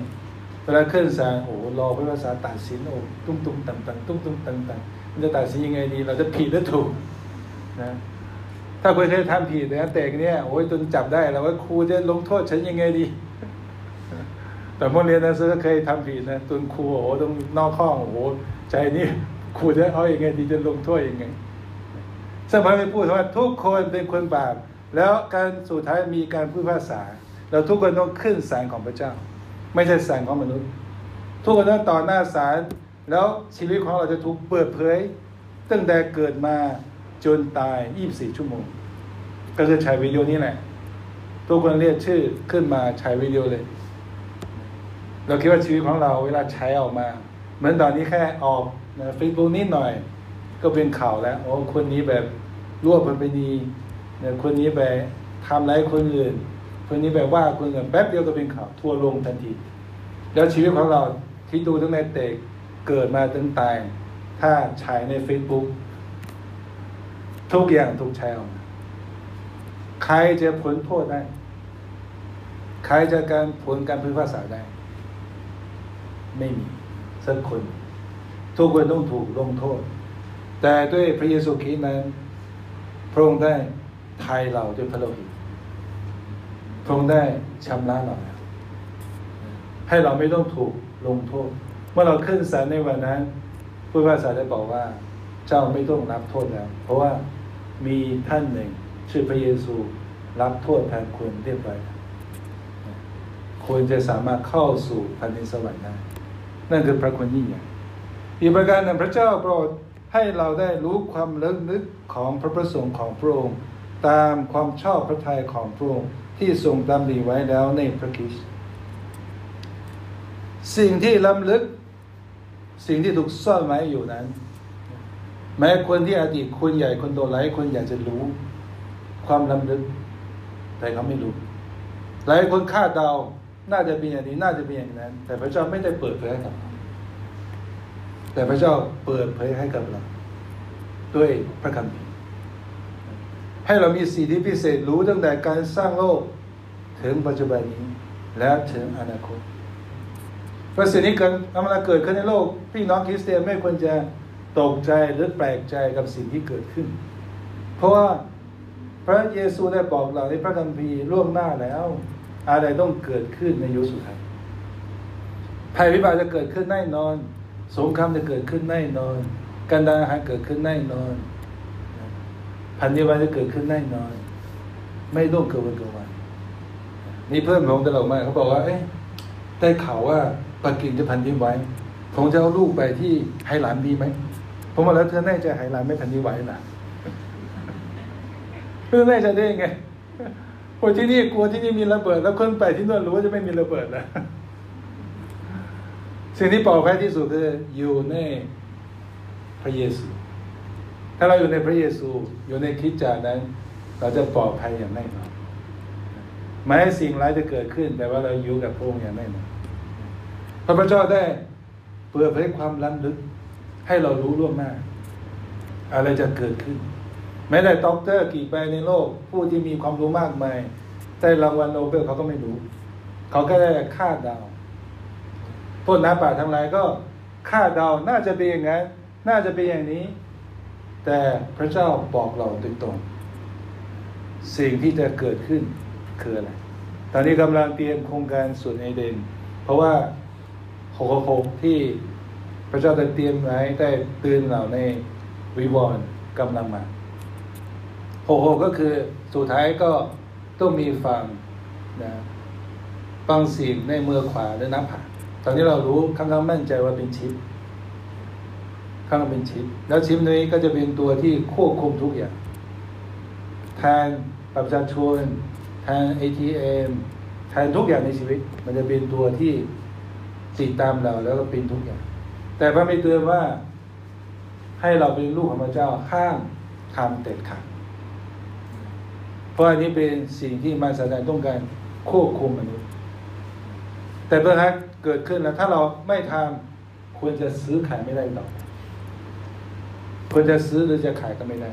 เวลาขึ้นศาลโอ้รอพระภาษาตัดสินโอ้ตุ้มตุ้มต่ำต่ำตุ้มตุ้มต่ำต่ำมันจะตัดสินยังไงดี เราจะผิดหรือถูกนะถ้าคนเคยทำผิดนะแต่เนี้ยโอ้ยจนจับได้แล้วว่าครูจะลงโทษฉันยังไงดี แต่พวกเรียนนังสือเคยทำผิดนะจนครูโอ้ต้องนอกข้องโอ้ใจนี่ครูจะเอาอย่างไงดีจะลงโทษยังไงซึ่งพระไม่พูดว่าทุกคนเป็นคนบาปแล้วการสุดท้ายมีการพูดภาษา เราทุกคนต้องขึ้นศาลของพระเจ้า ไม่ใช่ศาลของมนุษย์ ทุกคนต้องต่อหน้าศาลแล้วชีวิตของเราจะถูกเปิดเผย ตั้งแต่เกิดมาจนตาย 24 ชั่วโมง ก็คือฉายวิดีโอนี้แหละทุกคนเรียกชื่อขึ้นมาฉายวิดีโอเลย เราคิดว่าชีวิตของเราเวลาใช้ออกมา เหมือนตอนนี้แค่ออกเฟซบุ๊กนิดหน่อย ก็เป็นข่าวแล้วโอ้คนนี้แบบรั่วมพันไปดีเนี่ยคนนี้แบบทำร้ายคนอื่น คนนี้แบบว่าคนอื่นแป๊บเดียวก็เป็นข่าวทั่วลงทันที แล้วชีวิตของเราที่ดูตั้งแต่เด็กเกิดมาถึงตาย ถ้าฉายใน Facebook ทุกอย่างถูกแชร์ใครจะผลโทษได้ ใครจะการผลการพิพากษาได้ ไม่มีสักคน ทุกคนต้องถูกลงโทษ แต่ด้วยพระเยซูคริสต์นั้น พระองค์ได้ไทยเราด้วยพระโลหิต พรงได้ชำระเราแล้วให้เราไม่ต้องถูกลงโทษ เมื่อเราขึ้นศาลในวันนั้นผู้พิพากษาได้บอกว่า เจ้าไม่ต้องรับโทษแล้ว เพราะว่ามีท่านหนึ่ง ชื่อพระเยซูรับโทษแทนคุณเรียบร้อยคุณจะสามารถเข้าสู่แผ่นดินสวรรค์ได้นั่นคือพระคุณยิ่งใหญ่อีกประการหนึ่งพระเจ้าโปรดให้เราได้รู้ความลึกนึกของพระประสงค์ของพระองค์ ตามความชอบพระทัยของพระองค์ ที่ทรงดำริไว้แล้วในพระคริสต์สิ่งที่ล้ำลึก สิ่งที่ถูกซ่อนไว้อยู่นั้น แม้คนที่อดีตคนใหญ่คนโตหลายคนอยากจะรู้ ความล้ำลึก แต่เขาไม่รู้ หลายคนคาดเดาน่าจะเป็นอย่างนี้น่าจะเป็นอย่างนั้น แต่พระเจ้าไม่ได้เปิดเผยให้กับเราแต่พระเจ้าเปิดเผยให้กับเราด้วยพระคัมภีร์ ให้เรามีสิทธิพิเศษรู้ตั้งแต่การสร้างโลก ถึงปัจจุบันนี้และถึงอนาคตเพราะสิ่งนี้เกิดกำลังเกิดขึ้นในโลก พี่น้องคริสเตียนไม่ควรจะตกใจหรือแปลกใจกับสิ่งที่เกิดขึ้น เพราะว่าพระเยซูได้บอกเราในพระคัมภีร์ล่วงหน้าแล้ว อะไรต้องเกิดขึ้นในยุคสุดท้ายภัยพิบัติจะเกิดขึ้นแน่นอน สงครามจะเกิดขึ้นแน่นอน การดาหารเกิดขึ้นแน่นอน พันธิบัติจะเกิดขึ้นแน่นอน ไม่ต้องเกิดวันเกิดวันมีเพื่อนผมตลกมากเขาบอกว่า เอ๊ะได้ข่าวว่าปักกิ่งจะพันธินไหวผมจะเอาลูกไปที่ไหหลานดีไหมผมบอกแล้วเธอแน่ใจไหหลานไม่พันธินไหวนะเธอแน่ใจได้ยังไงคนที่นี่กลัวที่นี่มีระเบิด แล้วคนไปที่นู่นรู้ว่าจะไม่มีระเบิดแล้วสิ่งที่ปลอดภัยที่สุดคืออยู่ในพระเยซู ถ้าเราอยู่ในพระเยซูอยู่ในคิดจานั้น เราจะปลอดภัยอย่างแน่นอนแม้สิ่งร้ายจะเกิดขึ้น แต่ว่าเราอยู่กับพระองค์อย่างแน่นอนพระเจ้าได้เปิดเผยความล้ำลึก ให้เรารู้ล่วงหน้า อะไรจะเกิดขึ้นแม้แต่ด็อกเตอร์กี่ใบในโลก ผู้ที่มีความรู้มากมายได้รางวัลโนเบลเขาก็ไม่รู้ เขาก็ได้คาดเดาพวกนักปราชญ์ทั้งหลายก็คาดเดาน่าจะเป็นอย่างนั้นน่าจะเป็นอย่างนี้ แต่พระเจ้าบอกเราตรงตรงสิ่งที่จะเกิดขึ้นคืออะไร ตอนนี้กำลังเตรียมโครงการส่วนเอเดน เพราะว่าหกหกที่พระเจ้าได้เตรียมไว้ได้เตือนเราในวิวรณ์กำลังมาหกหกก็คือสุดท้ายก็ต้องมีฟังนะฟังสิ่งในมือขวาและน้ำผ่าตอนนี้เรารู้ข้างมั่นใจว่าเป็นชิป ข้างเป็นชิป แล้วชิปนี้ก็จะเป็นตัวที่ควบคุมทุกอย่างแทนประชาชนแทน ATM แทนทุกอย่างในชีวิต มันจะเป็นตัวที่ติดตามเราแล้วก็เป็นทุกอย่าง แต่พระไม่เตือนว่าให้เราเป็นลูกของพระเจ้าห้ามทำเด็ดขาดเพราะอันนี้เป็นสิ่งที่มารซาตานต้องการควบคุมมนุษย์ แต่เมื่อเกิดขึ้นแล้วถ้าเราไม่ทำควรจะซื้อขายไม่ได้ต่อ ควรจะซื้อหรือจะขายก็ไม่ได้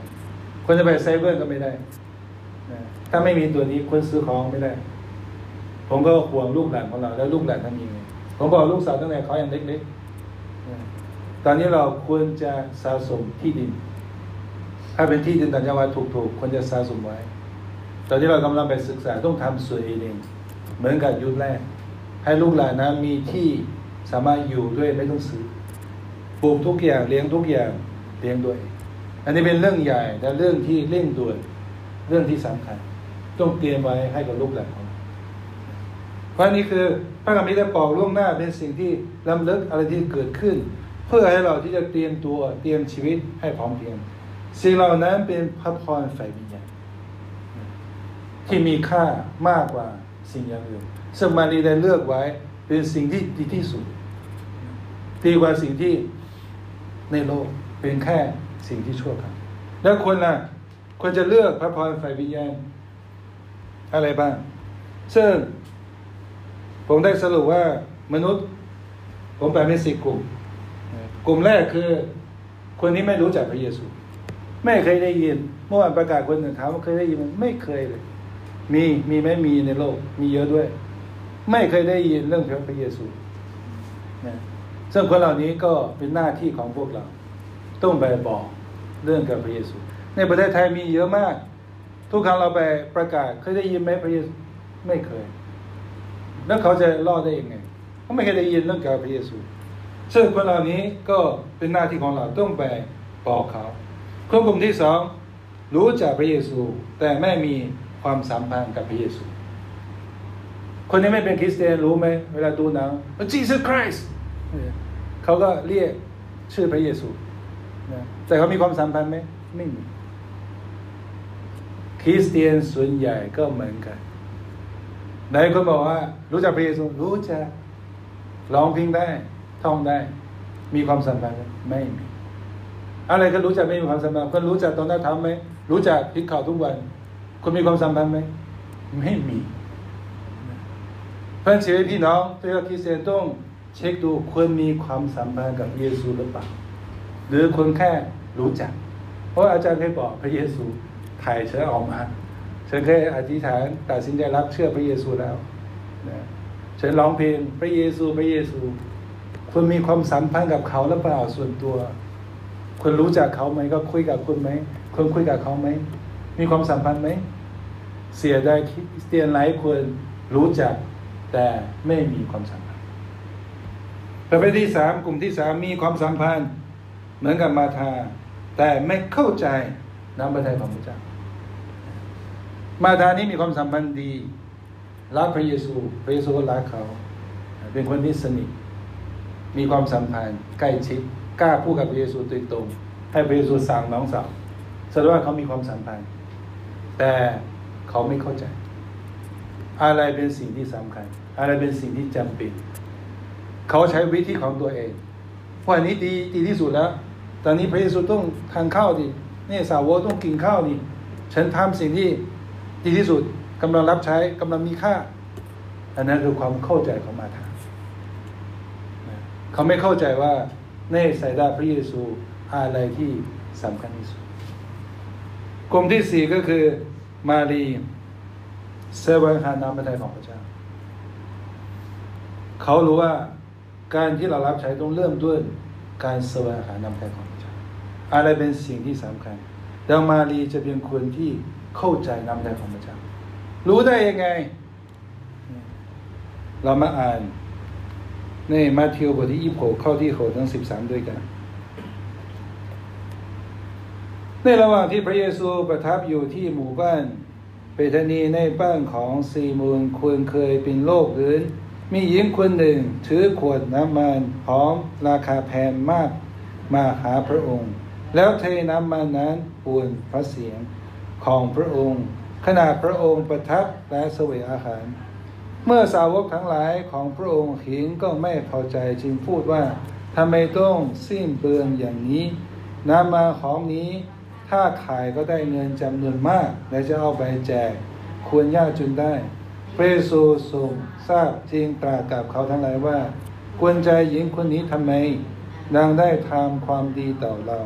ควรจะไปเซเว่นก็ไม่ได้ถ้าไม่มีตัวนี้ควรซื้อของไม่ได้ ผมก็ห่วงลูกหลานของเรา แล้วลูกหลานทำยังไงผมบอกลูกสาวตั้งแต่เขายังเล็กๆตอนนี้เราควรจะสะสมที่ดิน ถ้าเป็นที่ดินต่างจังหวัดถูกๆควรจะสะสมไว้ ตอนนี้เรากำลังไปศึกษาต้องทำสวยเองเหมือนกับยุคแรก ให้ลูกหลานนะมีที่สามารถอยู่ด้วยไม่ต้องซื้อปลูกทุกอย่างเลี้ยงทุกอย่าง เลี้ยงด้วย อันนี้เป็นเรื่องใหญ่และเรื่องที่เร่งด่วนเรื่องที่สำคัญ ต้องเตรียมไว้ให้กับลูกหลานของเพราะนี้คือพระคัมภีร์ได้บอกล่วงหน้าเป็นสิ่งที่ล้ำลึกอะไรที่เกิดขึ้น เพื่อให้เราที่จะเตรียมตัวเตรียมชีวิตให้พร้อมเพียงสิ่งเหล่านั้นเป็นพระพรฝ่ายวิญญาณที่มีค่ามากกว่าสิ่งอย่างอื่นซึ่งมารีได้เลือกไว้เป็นสิ่งที่ดีที่สุดดีกว่าสิ่งที่ในโลก เป็นแค่สิ่งที่ชั่วคราวแล้วคนล่ะควรจะเลือกพระพรฝ่ายวิญญาณอะไรบ้าง ซึ่ง ผมได้สรุปว่ามนุษย์ ผมแบ่งเป็นสี่กลุ่ม กลุ่มแรกคือ คนที่ไม่รู้จักพระเยซูไม่เคยได้ยิน เมื่อวานประกาศคนหนึ่งถามว่าเคยได้ยินมันไม่เคยเลย มีมีไม่มีในโลก มีเยอะด้วย ไม่เคยได้ยินเรื่องพระเยซูนะซึ่งคนเหล่านี้ก็เป็นหน้าที่ของพวกเรา ต้องไปบอกเรื่องกับพระเยซู ในประเทศไทยมีเยอะมาก ทุกครั้งเราไปประกาศเคยได้ยินไหมพระเยซูไม่เคย แล้วเขาจะรอดได้ยังไงเขาไม่เคยได้ยินเรื่องเกี่ยวกับพระเยซูซึ่งคนเหล่านี้ก็เป็นหน้าที่ของเราต้องไปบอกเขาคนกลุ่มที่สองรู้จักพระเยซู แต่ไม่มีความสัมพันธ์กับพระเยซู คนนี้ไม่เป็นคริสเตียนรู้ไหมเวลาดูหนัง Jesus Christ เขาก็เรียกชื่อพระเยซู แต่เขามีความสัมพันธ์ไหมไม่มีคริสเตียนส่วนใหญ่ก็เหมือนกันไหนคนบอกว่า รู้จักพระเยซูรู้จักร้องเพลงได้ ท่องได้ มีความสัมพันธ์ไม่มีอะไรก็รู้จักไม่มีความสัมพันธ์คนรู้จักตอนนั้นทำไหมรู้จักพิกข่าวทุกวันคนมีความสัมพันธ์ไหมไม่มีเพื่อนชียพี่น้องเพื่อคริสเตียนต้องเช็คดูคนมีความสัมพันธ์กับเยซูหรือเปล่า หรือคนแค่รู้จัก เพราะอาจารย์เคยบอกพระเยซูถ่ายฉันออกมา ฉันเคยอธิษฐานตัดสินใจรับเชื่อพระเยซูแล้วนะฉันร้องเพลงพระเยซูพระเยซูคุณมีความสัมพันธ์กับเขาหรือเปล่าส่วนตัวคุณรู้จักเขาไหมก็คุยกับคุณไหมคุณคุยกับเขาไหมมีความสัมพันธ์ไหมเสียได้คริสเตียนหลายคนรู้จักแต่ไม่มีความสัมพันธ์ประเภทที่สามกลุ่มที่สามมีความสัมพันธ์ เหมือนกับมาทา แต่ไม่เข้าใจน้ำพระทัยของพระเจ้า มาทานี้มีความสัมพันธ์ดีรักพระเยซู พระเยซูก็รักเขา เป็นคนที่สนิทมีความสัมพันธ์ใกล้ชิดกล้าพูดกับพระเยซูโดยตรงให้พระเยซูสั่งน้องสาวแสดงว่าเขามีความสัมพันธ์ แต่เขาไม่เข้าใจ อะไรเป็นสิ่งที่สำคัญ อะไรเป็นสิ่งที่จำเป็น เขาใช้วิธีของตัวเองว่านี้ดีดีที่สุดแล้ว ตอนนี้พระเยซูต้องทานข้าวดิเนี่สาวกต้องกินข้าวนี่ฉันทำสิ่งที่ดีที่สุดกำลังรับใช้กำลังมีค่า อันนั้นคือความเข้าใจของมาทาเขาไม่เข้าใจว่าในสายตาพระเยซูอะไรที่สำคัญที่สุดกลุ่มที่สี่ก็คือมารีเซวงหาน้ำพระทัยของพระเจ้า เขารู้ว่าการที่เรารับใช้ต้องเริ่มด้วยการแสวงหาน้ำพระทัยของ อะไรเป็นสิ่งที่สำคัญดังมารีจะเป็นคนที่เข้าใจน้ำพระทัยของพระเจ้า รู้ได้ยังไง เรามาอ่านในมาทิวบทที่ยี่สิบหกเข้าที่หกทั้งสิบสามด้วยกัน ในระหว่างที่พระเยซูประทับอยู่ที่หมู่บ้านเปตานีในบ้านของซีมูลควรเคยเป็นโรคหรือมีหญิงคนหนึ่งถือขวดน้ำมันหอมราคาแพงมากมาหาพระองค์ แล้วเทน้ำมันนั้นปูนพระเสียงของพระองค์ ขณะพระองค์ประทับและเสวยอาหาร เมื่อสาวกทั้งหลายของพระองค์เห็นก็ไม่พอใจจึงพูดว่าทำไมต้องสิ้นเปลืองอย่างนี้น้ำมันหอมนี้ ถ้าขายก็ได้เงินจำนวนมาก และจะเอาไปแจก ควรยากจนได้พระเยซูทรงทราบจึงตรัสกับเขาทั้งหลายว่า ควรใจหญิงคนนี้ทำไมนางได้ทำความดีต่อเรา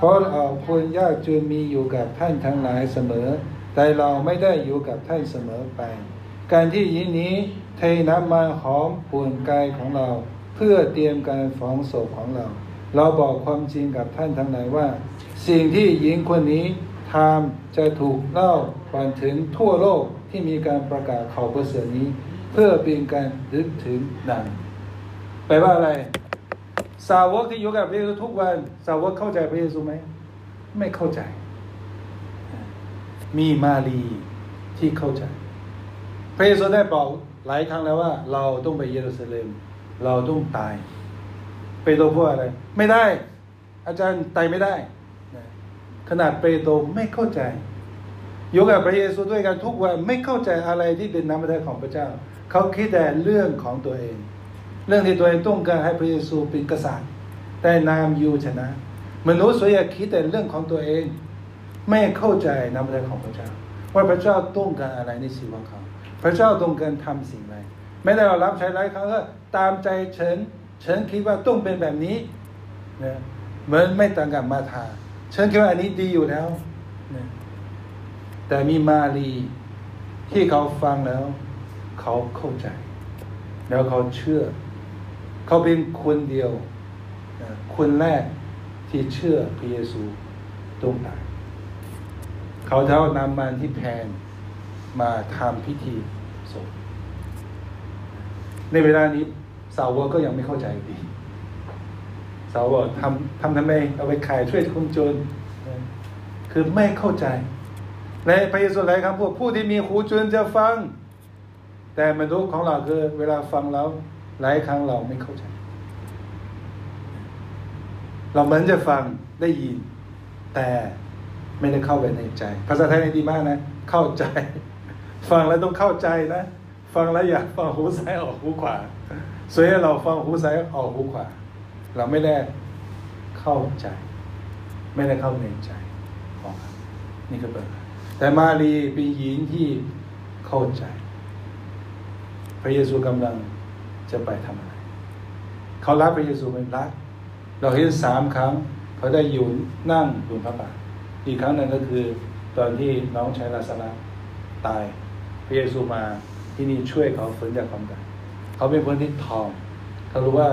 เพราะเราควรยากจนมีอยู่กับท่านทั้งหลายเสมอ แต่เราไม่ได้อยู่กับท่านเสมอไป การที่หญิงนี้เทน้ำมันหอมป่วนกายของเรา เพื่อเตรียมการฝังศพของเรา เราบอกความจริงกับท่านทั้งหลายว่า สิ่งที่หญิงคนนี้ทำจะถูกเล่าไปถึงทั่วโลกที่มีการประกาศข่าวประเสริฐนี้ เพื่อเป็นการรึกถึงดังแปลว่าอะไร สาวกที่อยู่กับพระเยซูทุกวัน สาวกเข้าใจพระเยซูไหมไม่เข้าใจ มีมารีที่เข้าใจ พระเยซูได้บอกหลายครั้งแล้วว่า เราต้องไปเยรูซาเล็ม เราต้องตายเปโตรพูดอะไร ไม่ได้ อาจารย์ตายไม่ได้ ขนาดเปโตรไม่เข้าใจอยู่กับพระเยซูด้วยกันทุกวันไม่เข้าใจอะไรที่เป็นน้ำพระทัยของพระเจ้า เขาคิดแต่เรื่องของตัวเอง เรื่องที่ตัวเองต้องการให้พระเยซูเป็นกษัตริย์แต่นามยูชนะ มนุษย์ส่วนใหญ่คิดแต่เรื่องของตัวเอง ไม่เข้าใจน้ำพระทัยของพระเจ้า ว่าพระเจ้าต้องการอะไรในชีวิตเขาพระเจ้าต้องการทำสิ่งใดไม่ได้เรารับใช้หลายครั้งก็ตามใจเฉินเฉินคิดว่าต้องเป็นแบบนี้นะเหมือนไม่ต่างกับมาทาเฉินคิดว่าอันนี้ดีอยู่แล้วนะแต่มีมารีที่เขาฟังแล้ว เขาเข้าใจ แล้วเขาเชื่อ เขาเป็นคนเดียว คนแรกที่เชื่อพระเยซูตรงตายเขาเท่านำมันที่แพงมาทำพิธีศพในเวลานี้สาวกก็ยังไม่เข้าใจดี สาวกทำทำทำไมเอาไปขายช่วยคนจน คือไม่เข้าใจ และพระเยซูหลายคำพูดผู้ที่มีหูจนจะฟัง แต่มนุษย์ของเราคือเวลาฟังแล้ว หลายครั้งเราไม่เข้าใจ เราเหมือนจะฟังได้ยิน แต่ไม่ได้เข้าไปในใจ ภาษาไทยในดีมากนะ เข้าใจ ฟังแล้วต้องเข้าใจนะ ฟังแล้วอยากฟังหูซ้ายออกหูขวาส่วนใหญ่เราฟังหูซ้ายออกหูขวา เราไม่ได้เข้าใจ ไม่ได้เข้าในใจของนี่คือปัญหาแต่มารีเป็นหญิงที่เข้าใจ พระเยซูกำลัง จะไปทำอะไร เขารักพระเยซูเป็นรัก เราเห็นสามครั้ง เขาได้อยู่นั่งบนพระบาทอีกครั้งหนึ่งก็คือตอนที่น้องชายลาสลาตาย พระเยซูมาที่นี่ช่วยเขาฟื้นจากความตายเขาเป็นคนที่ทอมเขารู้ว่า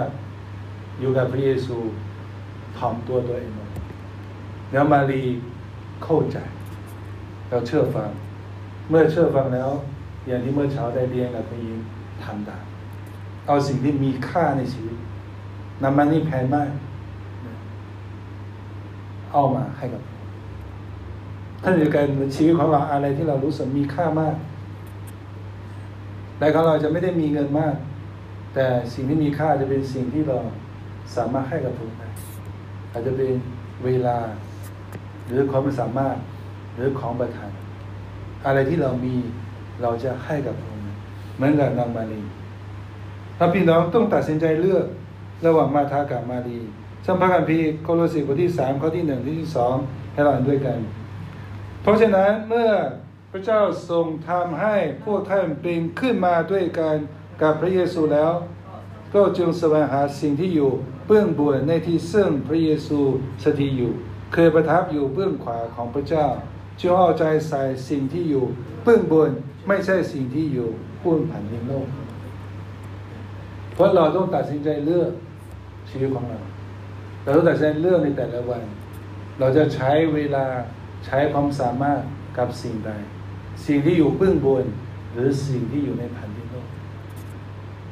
อยู่กับพระเยซูทอมตัวตัวเองหมดแล้วมารีเข้าใจ เราเชื่อฟัง เมื่อเชื่อฟังแล้ว อย่างที่เมื่อเช้าได้เรียนกับพระยินทำตาม เอาสิ่งที่มีค่าในชีวิตนำมันนี่แพงมาก เอามาให้กับท่านเดียวกันชีวิตของเราอะไรที่เรารู้สึกมีค่ามากแต่ของเราจะไม่ได้มีเงินมาก แต่สิ่งที่มีค่าจะเป็นสิ่งที่เราสามารถให้กับทุกได้อาจจะเป็นเวลา หรือความสามารถหรือของประทาน อะไรที่เรามีเราจะให้กับพระองค์เหมือนกับนางมารี ถ้าพี่น้องต้องตัดสินใจเลือกระหว่างมาทากับมารีสัมภาระพีโคโลสีบทที่สามข้อที่หนึ่งที่สองให้เราอ่านด้วยกัน เพราะฉะนั้นเมื่อพระเจ้าทรงทำให้พวกท่านเป็นขึ้นมาด้วยกันกับพระเยซูแล้ว ก็จึงแสวงหาสิ่งที่อยู่เบื้องบนในที่ซึ่งพระเยซูสถิตอยู่ เคยประทับอยู่เบื้องขวาของพระเจ้าจึงเอาใจใส่สิ่งที่อยู่ เบื้องบนไม่ใช่สิ่งที่อยู่พื้นแผ่นดินโลก เพราะเราต้องตัดสินใจเลือกชีวิตของเรา เราต้องตัดสินใจเลือกในแต่ละวัน เราจะใช้เวลาใช้ความสามารถกับสิ่งใด สิ่งที่อยู่เบื้องบน หรือสิ่งที่อยู่ในแผ่นดินโลก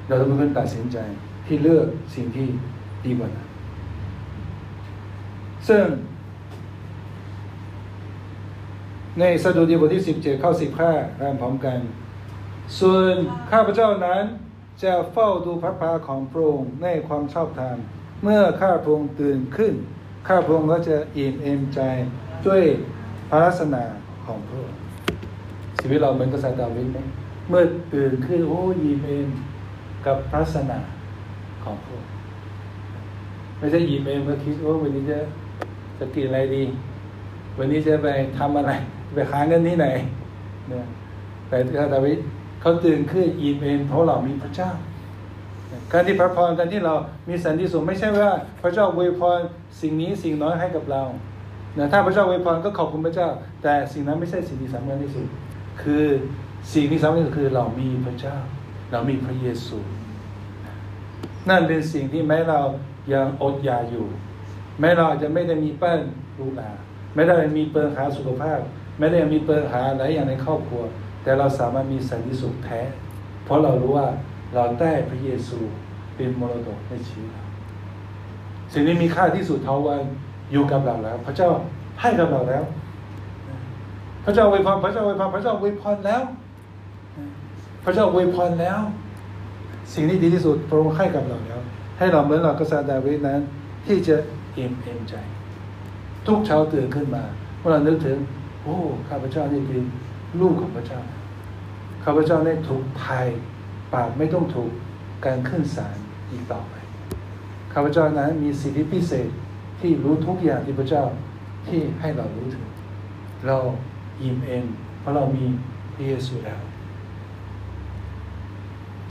เราต้องเป็นคนตัดสินใจที่เลือกสิ่งที่ดีกว่านั้นซึ่งในสดุดีบทที่ 17 เข้า 15อ่านพร้อมกัน ส่วนข้าพเจ้านั้น จะเฝ้าดูพระพาของพระองค์ในความชอบธรรม เมื่อข้าพระองค์ตื่นขึ้น ข้าพระองค์ก็จะอิ่มเอมใจด้วยพระลักษณะของพระองค์ชีวิตเราเหมือนกษัตริย์ดาวิดไหมเมื่อตื่นขึ้นโอ้ยิ้มเอมกับพระลักษณะของพระองค์ไม่ใช่ยิ้มเอมก็คิดว่าวันนี้จะจะกินอะไรดี วันนี้จะไปทำอะไร ไปหาเงินที่ไหนเนี่ยแต่กษัตริย์ดาวิด เขาตื่นขึ้นยิ้มเอมเพราะเรามีพระเจ้า การที่พระพรการที่เรามีสันติสุขไม่ใช่ว่า พระเจ้าอวยพรสิ่งนี้สิ่งน้อยให้กับเรานะถ้าพระเจ้าอวยพรก็ขอบคุณพระเจ้า แต่สิ่งนั้นไม่ใช่สิ่งที่สำคัญที่สุด คือสิ่งที่สำคัญที่สุดคือเรามีพระเจ้า เรามีพระเยซู นั่นเป็นสิ่งที่แม้เรายังอดอยากอยู่ แม้เราอาจจะไม่ได้มีป้านลูลาไม่ได้มีเปิดหาสุขภาพ ไม่ได้มีเปิดหาหลายอย่างในครอบครัว แต่เราสามารถมีสันติสุขแท้ เพราะเรารู้ว่าเราได้พระเยซูเป็นมรดกในชีวิตเราสิ่งนี้มีค่าที่สุดเท่าวันอยู่กับเราแล้ว พระเจ้าให้กับเราแล้ว พระเจ้าอวยพรพระเจ้าอวยพรพระเจ้าอวยพรแล้ว พระเจ้าอวยพรแล้ว สิ่งที่ดีที่สุดพระองค์ให้กับเราแล้ว ให้เราเหมือนเรากษัตริย์ดาวิดนั้น ที่จะเอ็มเอ็มใจ ทุกเช้าตื่นขึ้นมาเมื่อเรานึกถึง โอ้ข้าพเจ้านี่เป็นลูกของพระเจ้า ข้าพเจ้าได้ถูกภัยปากไม่ต้องถูกการขึ้นศาลอีกต่อไปข้าพเจ้านั้นมีสิทธิพิเศษที่รู้ทุกอย่างที่พระเจ้าที่ให้เรารู้ถึง เรายิ้มเองเพราะเรามีพระเยซูแล้ว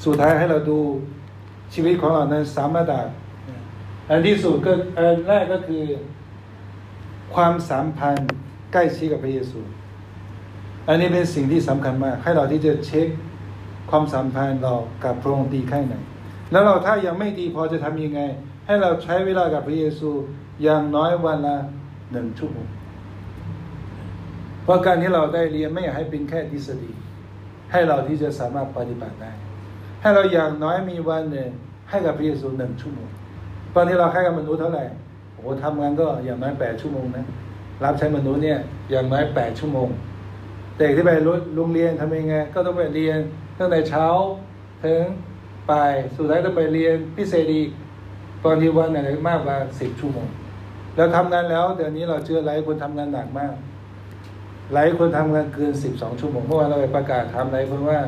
สุดท้ายให้เราดูชีวิตของเรานั้นสามรถดัอันที่สุดก็อันแรกก็คือ ความสัมพันธ์ใกล้ชิดกับพระเยซู อันนี้เป็นสิ่งที่สำคัญมาก ให้เราที่จะเช็คความสัมพันธ์เรากับพระองค์ดีแค่ไหน แล้วเราถ้ายังไม่ดีพอจะทำยังไง ให้เราใช้เวลากับพระเยซูอย่างน้อยวันละหนึ่งชั่วโมงเพราะการที่เราได้เรียนไม่อยากให้เป็นแค่ทฤษฎี ให้เราที่จะสามารถปฏิบัติได้ ให้เราอย่างน้อยมีวันหนึ่งให้กับพระเยซูหนึ่งชั่วโมงตอนที่เราให้กับมนุษย์เท่าไหร่โอ้ทำงานก็อย่างน้อยแปดชั่วโมงนะรับใช้มนุษย์เนี่ยอย่างน้อยแปดชั่วโมง เด็กที่ไปโรงเรียนทำยังไงก็ต้องไปเรียนตั้งแต่เช้าถึงบ่ายสุดท้ายต้องไปเรียนพิเศษอีกตอนที่วันไหนมากกว่าสิบชั่วโมงเราทำงานแล้วเดี๋ยวนี้เราเชื่อหลายคนทำงานหนักมาก หลายคนทำงานเกินสิบสองชั่วโมงเมื่อวานเราไปประกาศทำหลายคนว่า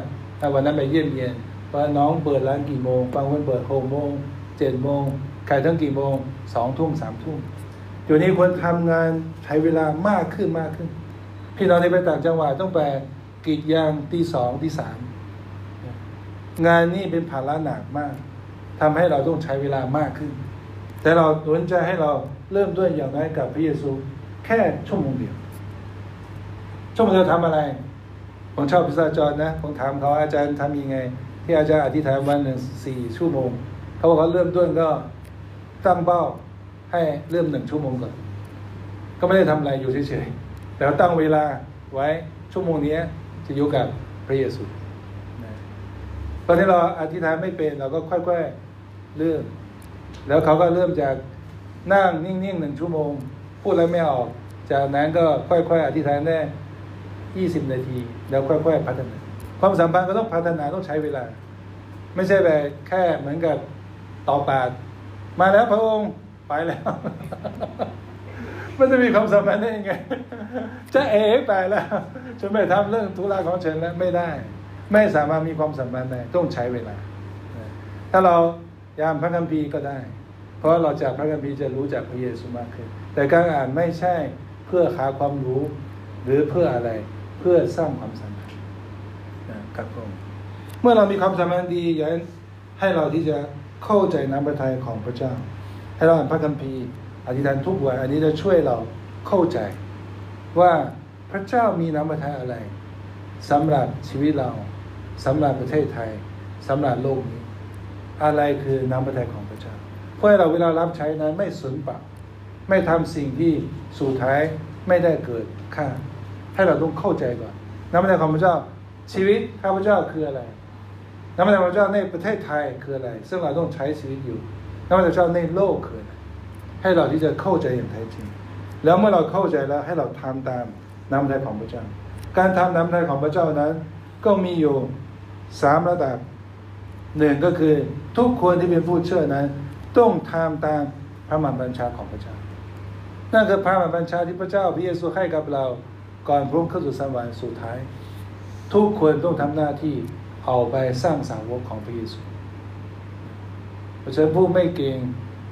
ถ้าวันนั้นไปเยี่ยมเยียนว่าน้องเปิดร้านกี่โมงบางคนเปิดหกโมงเจ็ดโมงขายทั้งกี่โมงสองทุ่มสามทุ่มเดี๋ยวนี้คนทำงานใช้เวลามากขึ้นมากขึ้น พี่น้องในไปต่างจังหวัดต้องไปกีดยางตีสองตีสามงานนี้เป็นภาระหนักมากทำให้เราต้องใช้เวลามากขึ้น แต่เราหนุนใจให้เราเริ่มด้วยอย่างน้อยกับพระเยซู แค่ชั่วโมงเดียวชั่วโมงเดียวทำอะไรผมชอบพิซซ่าจอนนะผมถามเขาอาจารย์ทำยังไง ที่อาจารย์อธิษฐานวันหนึ่งสี่ชั่วโมงเขาบอกเขาเริ่มต้นก็ตั้งเป้าให้เริ่มหนึ่งชั่วโมงก่อนก็ไม่ได้ทำอะไรอยู่เฉยๆ แต่ว่าตั้งเวลาไว้ชั่วโมงนี้จะอยู่กับพระเยซูนะตอนนี้เราอธิษฐานไม่เป็นเราก็ค่อยๆเริ่ม แล้วเขาก็เริ่มจากนั่งนิ่งๆหนึ่งชั่วโมง พูดอะไรไม่ออก จากนั้นก็ค่อยๆอธิษฐานได้ยี่สิบนาที แล้วค่อยๆพัฒนา ความสัมพันธ์ก็ต้องพัฒนาต้องใช้เวลา ไม่ใช่แบบแค่เหมือนกับต่อปากมาแล้วพระองค์ไปแล้ว มันจะมีความสัมพันธ์ได้ยังไงจะเอ๋ไปแล้วฉันไม่ทำเรื่องธุระของฉันแล้วไม่ได้ ไม่สามารถมีความสัมพันธ์ได้ต้องใช้เวลา ถ้าเรายามพระคัมภีร์ก็ได้ เพราะเราจากพระคัมภีร์จะรู้จักพระเยซูมากขึ้น แต่การอ่านไม่ใช่เพื่อหาความรู้ หรือเพื่ออะไรเพื่อสร้างความสัมพันธ์นะครับผมเมื่อเรามีความสัมพันธ์ดีอย่างให้เราที่จะเข้าใจน้ำพระทัยของพระเจ้า ให้เราอ่านพระคัมภีร์ อธิษฐานทุกวันอันนี้จะช่วยเราเข้าใจ ว่าพระเจ้ามีน้ำพระทัยอะไรสำหรับชีวิตเราสำหรับประเทศไทยสำหรับโลกนี้ อะไรคือน้ำพระทัยของพระเจ้าเพื่อเราเวลารับใช้นั้นไม่สูญเปล่าไม่ทำสิ่งที่สุดท้ายไม่ได้เกิดค่าให้เราต้องเข้าใจก่อนน้ำพระทัยของพระเจ้าชีวิตข้าพเจ้าคืออะไรน้ำพระทัยของพระเจ้าในประเทศไทยคืออะไร ซึ่งเราต้องใช้ชีวิตอยู่น้ำพระทัยของพระเจ้าในโลกคืออะไร ให้เราที่จะเข้าใจอย่างแท้จริง แล้วเมื่อเราเข้าใจแล้วให้เราทำตามน้ำพระทัยของพระเจ้า การทำน้ำพระทัยของพระเจ้านั้น ก็มีอยู่สามระดับหนึ่งก็คือทุกคนที่เป็นผู้เชื่อนั้น ต้องทำตามพระมารบัญชาของพระเจ้า นั่นคือพระมารบัญชาที่พระเจ้าพระเยซูให้กับเราก่อนพระองค์เข้าสู่สวรรค์สุดท้าย ทุกคนต้องทำหน้าที่เอาไปสร้างสาวกของพระเยซูฉันผู้ไม่เก่ง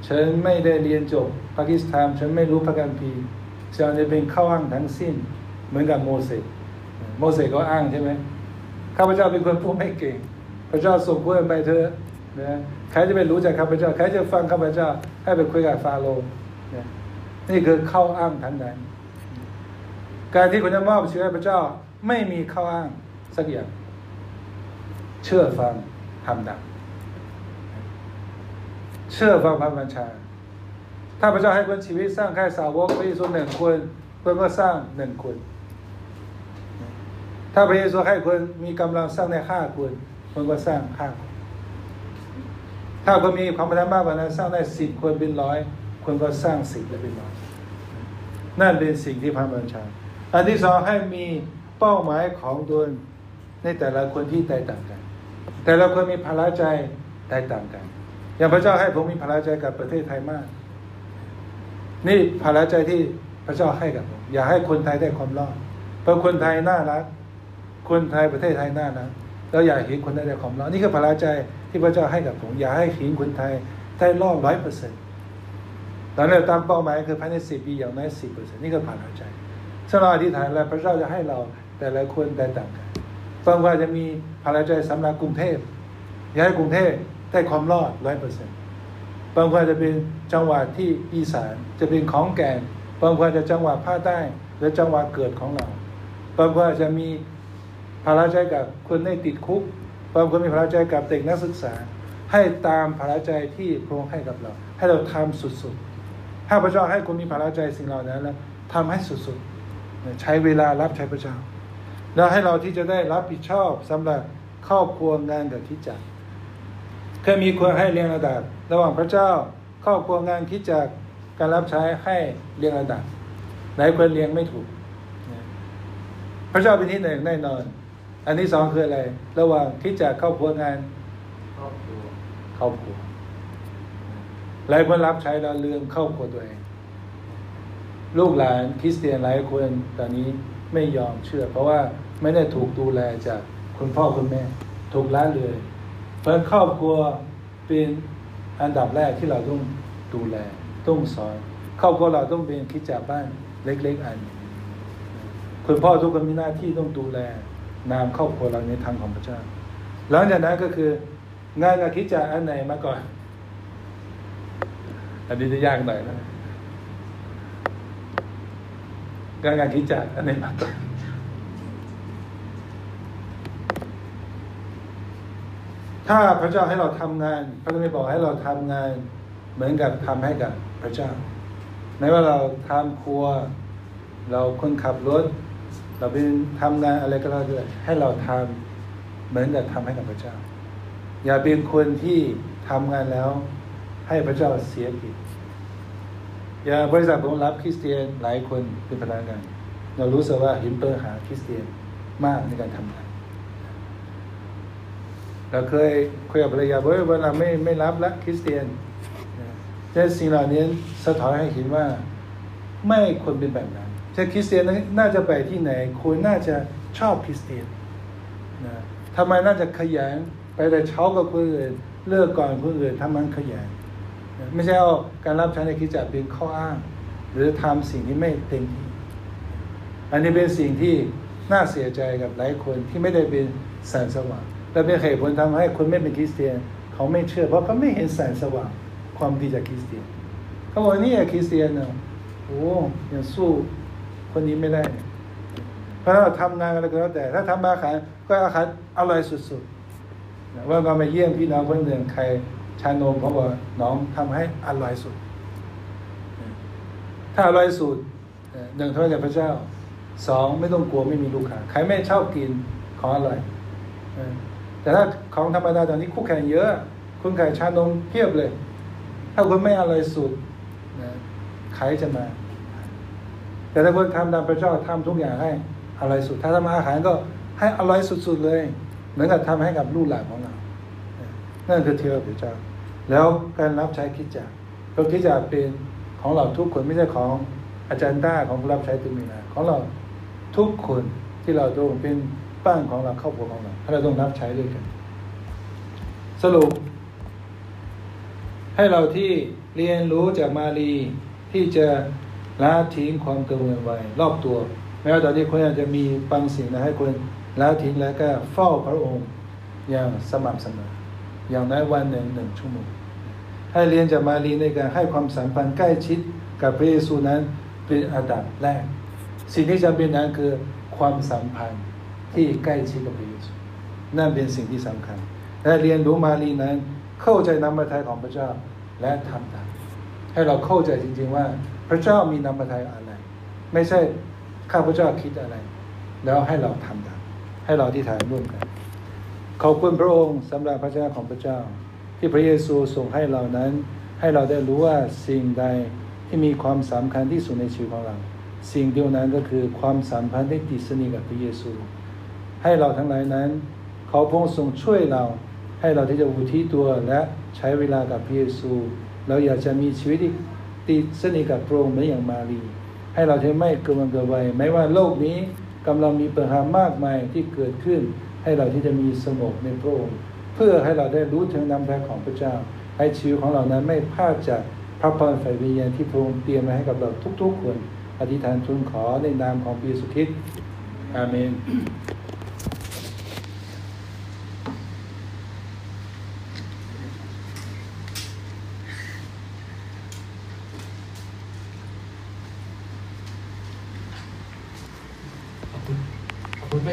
ฉันไม่ได้เรียนจบปากีสถานฉันไม่รู้พระคัมภีร์ฉันจะเป็นข้าอ้างทั้งสิ้น เหมือนกับโมเสสโมเสสก็อ้างใช่ไหมข้าพเจ้าเป็นคนผู้ไม่เก่ง พระเจ้าส่งคนไปเถอะนะใครจะไปรู้จักข้าพเจ้า ใครจะฟังข้าพเจ้า ให้ไปคุยกับฟาโรห์นะนี่คือเข้าอ้างทั้งนั้นการที่คุณจะมอบชีวิตให้พระเจ้าไม่มีเข้าอ้างสักอย่าง เชื่อฟังทำดัง เชื่อฟังพระบัญชา ถ้าพระเจ้าให้คนชีวิตสร้างแค่สาวกพระเยซูหนึ่งคนเพื่อนก็สร้างหนึ่งคน ถ้าพระเยซูให้คนมีกำลังสร้างในห้าคนคนก็สร้างห้าคนถ้าคนมีความพยายามมากกว่านั้นสร้างได้สิบคนเป็นร้อยคนก็สร้างสิบและเป็นร้อยนั่นเป็นสิ่งที่พระบัญชา อันที่สองให้มีเป้าหมายของตนในแต่ละคนที่แตกต่างกัน แต่ละคนมีภาระใจแตกต่างกัน อย่างพระเจ้าให้ผมมีภาระใจกับประเทศไทยมาก นี่ภาระใจที่พระเจ้าให้กับผมอยากให้คนไทยได้ความรอดเพราะคนไทยน่ารัก คนไทยประเทศไทยน่ารักเราอยากเห็นคนไทยได้ความรอดนี่คือภาระใจที่พระเจ้าให้กับผม อยากให้เห็นคนไทยได้รอดร้อยเปอร์เซ็นต์ตอนนี้ตามเป้าหมายคือภายในสิบปีอย่างน้อยสิบเปอร์เซ็นต์นี่คือภาระใจถ้าเราอธิษฐานแล้วพระเจ้าจะให้เราแต่ละคนแตกต่างกันบางว่าจะมีภาระใจสำหรับกรุงเทพอยากให้กรุงเทพ ได้ความรอดร้อยเปอร์เซ็นต์บางคนจะเป็นจังหวัดที่อีสานจะเป็นของแก่นบางคนจะจังหวัดภาคใต้หรือจังหวัดเกิดของเราบางคนจะมีภาระใจกับคนได้ติดคุกบางคนมีภาระใจกับเด็กนักศึกษา ให้ตามภาระใจที่พระองค์ให้กับเรา ให้เราทำสุดๆถ้าพระเจ้าให้คนมีภาระใจสิ่งเหล่านั้นแล้วทำให้สุดๆใช้เวลารับใช้พระเจ้าแล้วให้เราที่จะได้รับผิดชอบสำหรับครอบครัวงานกับคิดจัก เคยมีคนให้เรียงระดับ ระหว่างพระเจ้าครอบครัวงานคิดจักการรับใช้ให้เรียงระดับไหนควรเรียงไม่ถูก พระเจ้าเป็นที่หนึ่งแน่นอน อันที่สองคืออะไร ระหว่างคิดจักครอบครัวงานครอบครัวครอบครัวหลายคนรับใช้แล้วลืมครอบครัวตัวเอง ลูกหลานคริสเตียนหลายคนตอนนี้ไม่ยอมเชื่อ เพราะว่าไม่ได้ถูกดูแลจากคุณพ่อคุณแม่ ถูกละเลย เพราะครอบครัวเป็นอันดับแรกที่เราต้องดูแลต้องสอนครอบครัวเราต้องเป็นคิดจากบ้านเล็ก ๆ อัน คุณพ่อทุกคนมีหน้าที่ต้องดูแล นามครอบครัวเราในทางของพระเจ้าหลังจากนั้นก็คืองานกับคิดจากอันไหนมาก่อน อันนี้จะยากหน่อยนะงานกับคิดจากอันไหนมาก่อน ถ้าพระเจ้าให้เราทำงาน พระเจ้าไม่บอกให้เราทำงาน เหมือนกับทำให้กับพระเจ้าไม่ว่าเราทำครัว เราคนขับรถ เราเป็นทำงานอะไรก็แล้วแต่ให้เราทำเหมือนกับทำให้กับพระเจ้า อย่าเป็นคนที่ทำงานแล้วให้พระเจ้าเสียกิจอย่างบริษัทผมรับคริสเตียนหลายคนเป็นพนักงานเรารู้สึกว่าเห็นปัญหาคริสเตียนมากในการทำงาน เราเคยคุยกับภรรยาเว่าเวลาไม่ไม่รับละคริสเตียนแต่สิ่งเหล่านี้สะท้อนให้เห็นว่าไม่ควรเป็นแบบนั้นถ้าคริสเตียนน่าจะไปที่ไหนคุณน่าจะชอบคริสเตียนนะทำไมน่าจะขยันไปแต่เช้ากับคนอื่นเลิกก่อนคนอื่นทำมันขยันไม่ใช่เอาการรับใช้ในคริสตจักรเป็นข้ออ้าง หรือทำสิ่งที่ไม่เต็มที่อันนี้เป็นสิ่งที่น่าเสียใจกับหลายคนที่ไม่ได้เป็นแสงสว่าง และเป็นเหตุผลทำให้คนไม่เป็นคริสเตียน เขาไม่เชื่อ เพราะเขาไม่เห็นแสงสว่างความดีจากคริสเตียนเขาบอกนี่คริสเตียนเนาะโอ้ยังสู้คนนี้ไม่ได้ เพราะเราทำงานอะไรก็แล้วแต่ ถ้าทำอาหารก็อาหารอร่อยสุดๆว่าเราไปเยี่ยมพี่น้องคนหนึ่งใครชานมเขาบอกน้องทำให้อร่อยสุด ถ้าอร่อยสุดหนึ่งท่ากับพระเจ้าสองไม่ต้องกลัวไม่มีลูกค้าใครไม่ชอบกินของอร่อย แต่ถ้าของธรรมดาตอนนี้คู่แข่งเยอะ คุณขายชานมเพียบเลย ถ้าคุณไม่อร่อยสุดนะใครจะมา แต่ถ้าคุณทำตามพระเจ้าทำทุกอย่างให้อร่อยสุด ถ้าทำอาหารก็ให้อร่อยสุดๆเลย เหมือนกับทำให้กับลูกหลานของเรา นั่นคือเทวพระเจ้า แล้วการรับใช้คิดจักก็คิดจักเป็นของเราทุกคนไม่ใช่ของอาจารย์ต้าของรับใช้ตุมีนาของเราทุกคนที่เราต้องเป็น บ้านของเราครอบครัวของเราเราต้องรับใช้ด้วยกัน สรุป ให้เราที่เรียนรู้จากมาลีที่จะละทิ้งความกังวลไว้รอบตัว แม้ว่าตอนนี้คนอาจจะมีบางสิ่งนะให้คนละทิ้งแล้วก็เฝ้าพระองค์อย่างสม่ำเสมออย่างน้อยวันหนึ่งหนึ่งชั่วโมงให้เรียนจากมาลีในการให้ความสัมพันธ์ใกล้ชิดกับพระเยซูนั้นเป็นอันดับแรก สิ่งที่จำเป็นนั้นคือความสัมพันธ์ ที่ใกล้ชิดกับพระเยซูนั่นเป็นสิ่งที่สำคัญ และเรียนรู้มาลีนั้น เข้าใจนามพระทัยของพระเจ้าและทำตามให้เราเข้าใจจริง ๆ ว่าพระเจ้ามีนามพระทัยอะไร ไม่ใช่ข้าพระเจ้าคิดอะไร แล้วให้เราทำตามให้เราที่ถ่ายร่วมกัน ขอบคุณพระองค์สำหรับพระเจ้าของพระเจ้า ที่พระเยซูส่งให้เรานั้น ให้เราได้รู้ว่าสิ่งใดที่มีความสำคัญที่สุดในชีวิตของเรา สิ่งเดียวนั้นก็คือความสัมพันธ์ที่ติดสนิทกับพระเยซู ให้เราทั้งหลายนั้น เขาพงทรงช่วยเรา ให้เราที่จะอุทิศตัวและใช้เวลากับพระเยซู เราอยากจะมีชีวิตที่ติดสนิทกับพระองค์เหมือนอย่างมารี ให้เราจะไม่เกินวันเกินวัยไม่ว่าโลกนี้กำลังมีปัญหามากมายที่เกิดขึ้น ให้เราที่จะมีสงบในพระองค์เพื่อให้เราได้รู้ถึงน้ำพระของพระเจ้า ให้ชีวิตของเรานั้นไม่พลาดจากพระพรฝ่ายวิญญาณที่พระองค์เตรียมมาให้กับเราทุกๆคน อธิษฐานทูลขอในนามของพระเยซูคริสต์อาเมน